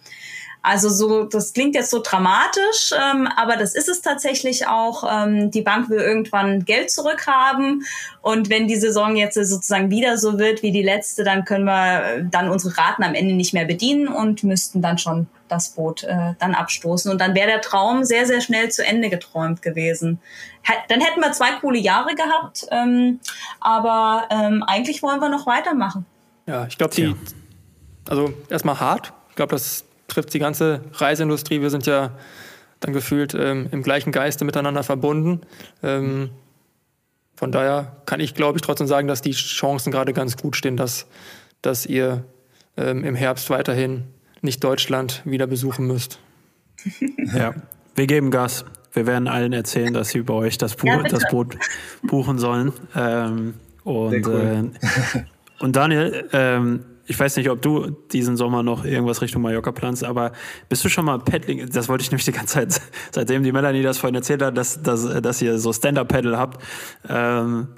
Also so, das klingt jetzt so dramatisch, ähm, aber das ist es tatsächlich auch. Ähm, die Bank will irgendwann Geld zurückhaben und wenn die Saison jetzt sozusagen wieder so wird wie die letzte, dann können wir äh, dann unsere Raten am Ende nicht mehr bedienen und müssten dann schon das Boot äh, dann abstoßen. Und dann wäre der Traum sehr, sehr schnell zu Ende geträumt gewesen. Dann hätten wir zwei coole Jahre gehabt, ähm, aber ähm, eigentlich wollen wir noch weitermachen. Ja, ich glaube, die, also erstmal hart. Ich glaube, das trifft die ganze Reiseindustrie. Wir sind ja dann gefühlt ähm, im gleichen Geiste miteinander verbunden. Ähm, von daher kann ich, glaube ich, trotzdem sagen, dass die Chancen gerade ganz gut stehen, dass, dass ihr ähm, im Herbst weiterhin nicht Deutschland wieder besuchen müsst. Ja, wir geben Gas. Wir werden allen erzählen, dass sie bei euch das, Buch, ja, das Boot buchen sollen. Ähm, und, cool. äh, und Daniel, ähm, ich weiß nicht, ob du diesen Sommer noch irgendwas Richtung Mallorca planst, aber bist du schon mal Paddling? Das wollte ich nämlich die ganze Zeit, seitdem die Melanie das vorhin erzählt hat, dass, dass, dass ihr so Stand-Up-Paddle habt. Ähm,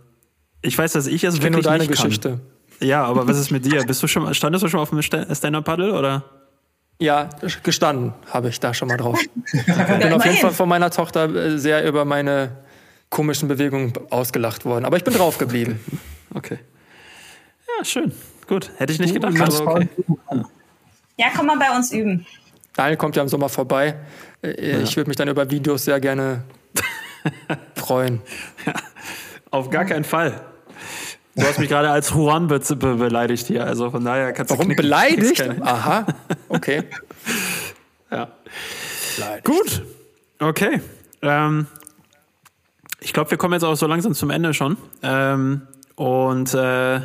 ich weiß, dass ich es ich wirklich nur deine nicht Geschichte. Kann. Ja, aber was ist mit dir? Bist du schon, standest du schon auf dem Stand-Up-Paddle oder? Ja, gestanden habe ich da schon mal drauf. Ich bin auf jeden Fall von meiner Tochter äh, sehr über meine komischen Bewegungen ausgelacht worden. Aber ich bin drauf geblieben. Okay. Ja, schön. Gut, hätte ich nicht gedacht. Aber okay. Ja, komm mal bei uns üben. Daniel kommt ja im Sommer vorbei. Äh, ich ja. würde mich dann über Videos sehr gerne freuen. Ja, auf gar keinen Fall. Du hast mich gerade als Juan be be beleidigt hier, also von daher kannst du. Warum knicken. beleidigt? Aha, okay. ja. Beleidigt. Gut, okay. Ähm, ich glaube, wir kommen jetzt auch so langsam zum Ende schon. Ähm, und äh,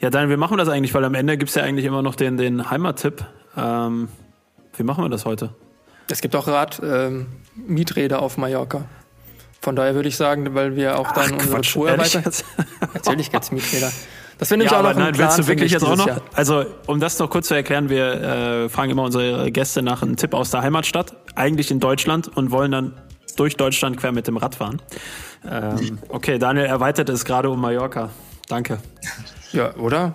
ja, dann, wie machen wir das eigentlich? Weil am Ende gibt es ja eigentlich immer noch den, den Heimattipp. Ähm, wie machen wir das heute? Es gibt auch Rad ähm, Mieträder auf Mallorca. Von daher würde ich sagen, weil wir auch dann Ach, unsere Quatsch, Tour erweitern. Natürlich gibt es Mieträder. Das finde ich ja, auch noch nein, Plan willst du wirklich jetzt auch noch? Jahr. Also, um das noch kurz zu erklären, wir äh, fragen immer unsere Gäste nach einem Tipp aus der Heimatstadt, eigentlich in Deutschland und wollen dann durch Deutschland quer mit dem Rad fahren. Ähm, okay, Daniel erweitert es gerade um Mallorca. Danke. Ja, oder?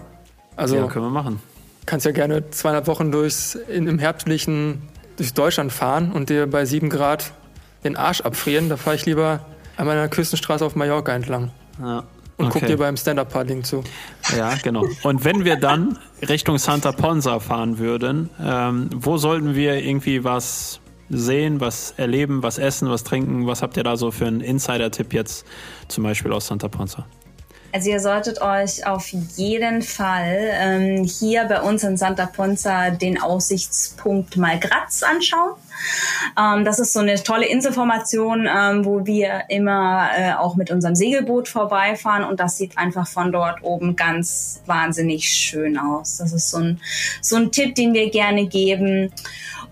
Also, ja, können wir machen. Kannst ja gerne zweieinhalb Wochen durchs, in, im herbstlichen durch Deutschland fahren und dir bei sieben Grad den Arsch abfrieren. Da fahre ich lieber an meiner Küstenstraße auf Mallorca entlang. Ja. Und okay. guck dir beim Stand-Up-Paddling zu. Ja, genau. Und wenn wir dann Richtung Santa Ponsa fahren würden, ähm, wo sollten wir irgendwie was sehen, was erleben, was essen, was trinken? Was habt ihr da so für einen Insider-Tipp jetzt zum Beispiel aus Santa Ponsa? Also ihr solltet euch auf jeden Fall ähm, hier bei uns in Santa Ponza den Aussichtspunkt Malgratz anschauen. Ähm, das ist so eine tolle Inselformation, ähm, wo wir immer äh, auch mit unserem Segelboot vorbeifahren und das sieht einfach von dort oben ganz wahnsinnig schön aus. Das ist so ein, so ein Tipp, den wir gerne geben.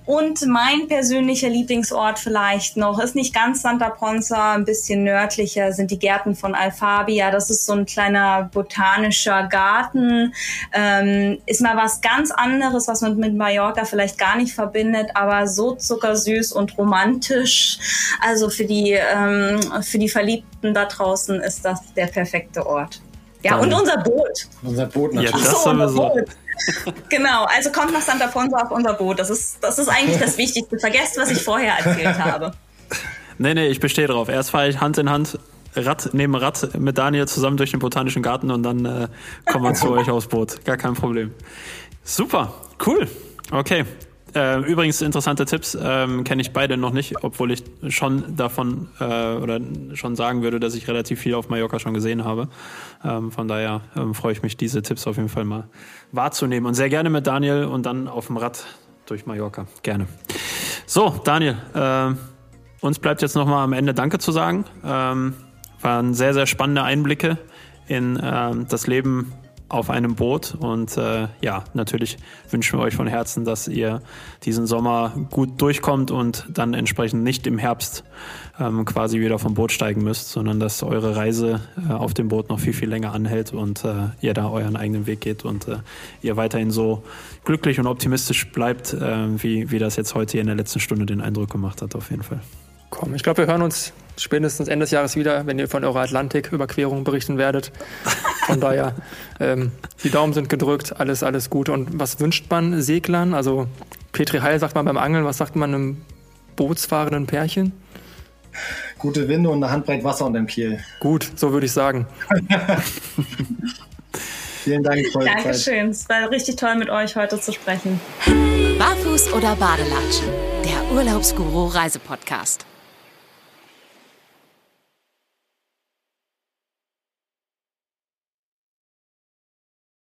Und mein persönlicher Lieblingsort vielleicht noch ist nicht ganz Santa Ponza, ein bisschen nördlicher sind die Gärten von Alfabia. Das ist so ein kleiner botanischer Garten. Ähm, ist mal was ganz anderes, was man mit Mallorca vielleicht gar nicht verbindet, aber so zuckersüß und romantisch. Also für die, ähm, für die Verliebten da draußen ist das der perfekte Ort. Ja, Dann. und unser Boot. Unser Boot natürlich. Ja, das so, sowieso. Boot genau, also kommt nach Santa Ponsa auf unser Boot. Das ist, das ist eigentlich das Wichtigste. Vergesst, was ich vorher erzählt habe. Nee, nee, ich bestehe drauf. Erst fahre ich Hand in Hand, Rad neben Rad mit Daniel zusammen durch den Botanischen Garten und dann äh, kommen wir zu euch aufs Boot. Gar kein Problem. Super, cool. Okay, äh, übrigens interessante Tipps ähm, kenne ich beide noch nicht, obwohl ich schon davon äh, oder schon sagen würde, dass ich relativ viel auf Mallorca schon gesehen habe. Ähm, von daher ähm, freue ich mich, diese Tipps auf jeden Fall mal wahrzunehmen und sehr gerne mit Daniel und dann auf dem Rad durch Mallorca. Gerne. So, Daniel, äh, uns bleibt jetzt nochmal am Ende Danke zu sagen. Ähm, waren sehr, sehr spannende Einblicke in äh, das Leben auf einem Boot. Und äh, ja, natürlich wünschen wir euch von Herzen, dass ihr diesen Sommer gut durchkommt und dann entsprechend nicht im Herbst ähm, quasi wieder vom Boot steigen müsst, sondern dass eure Reise äh, auf dem Boot noch viel, viel länger anhält und äh, ihr da euren eigenen Weg geht und äh, ihr weiterhin so glücklich und optimistisch bleibt, äh, wie, wie das jetzt heute hier in der letzten Stunde den Eindruck gemacht hat, auf jeden Fall. Komm, ich glaube, wir hören uns spätestens Ende des Jahres wieder, wenn ihr von eurer Atlantiküberquerung berichten werdet. Von daher, ähm, die Daumen sind gedrückt, alles, alles gut. Und was wünscht man Seglern? Also Petri Heil sagt man beim Angeln, was sagt man einem bootsfahrenden Pärchen? Gute Winde und eine Handbreit Wasser unter dem Kiel. Gut, so würde ich sagen. Vielen Dank für eure Dankeschön. Es war richtig toll, mit euch heute zu sprechen. Barfuß oder Badelatschen? Der Urlaubsguru Reisepodcast.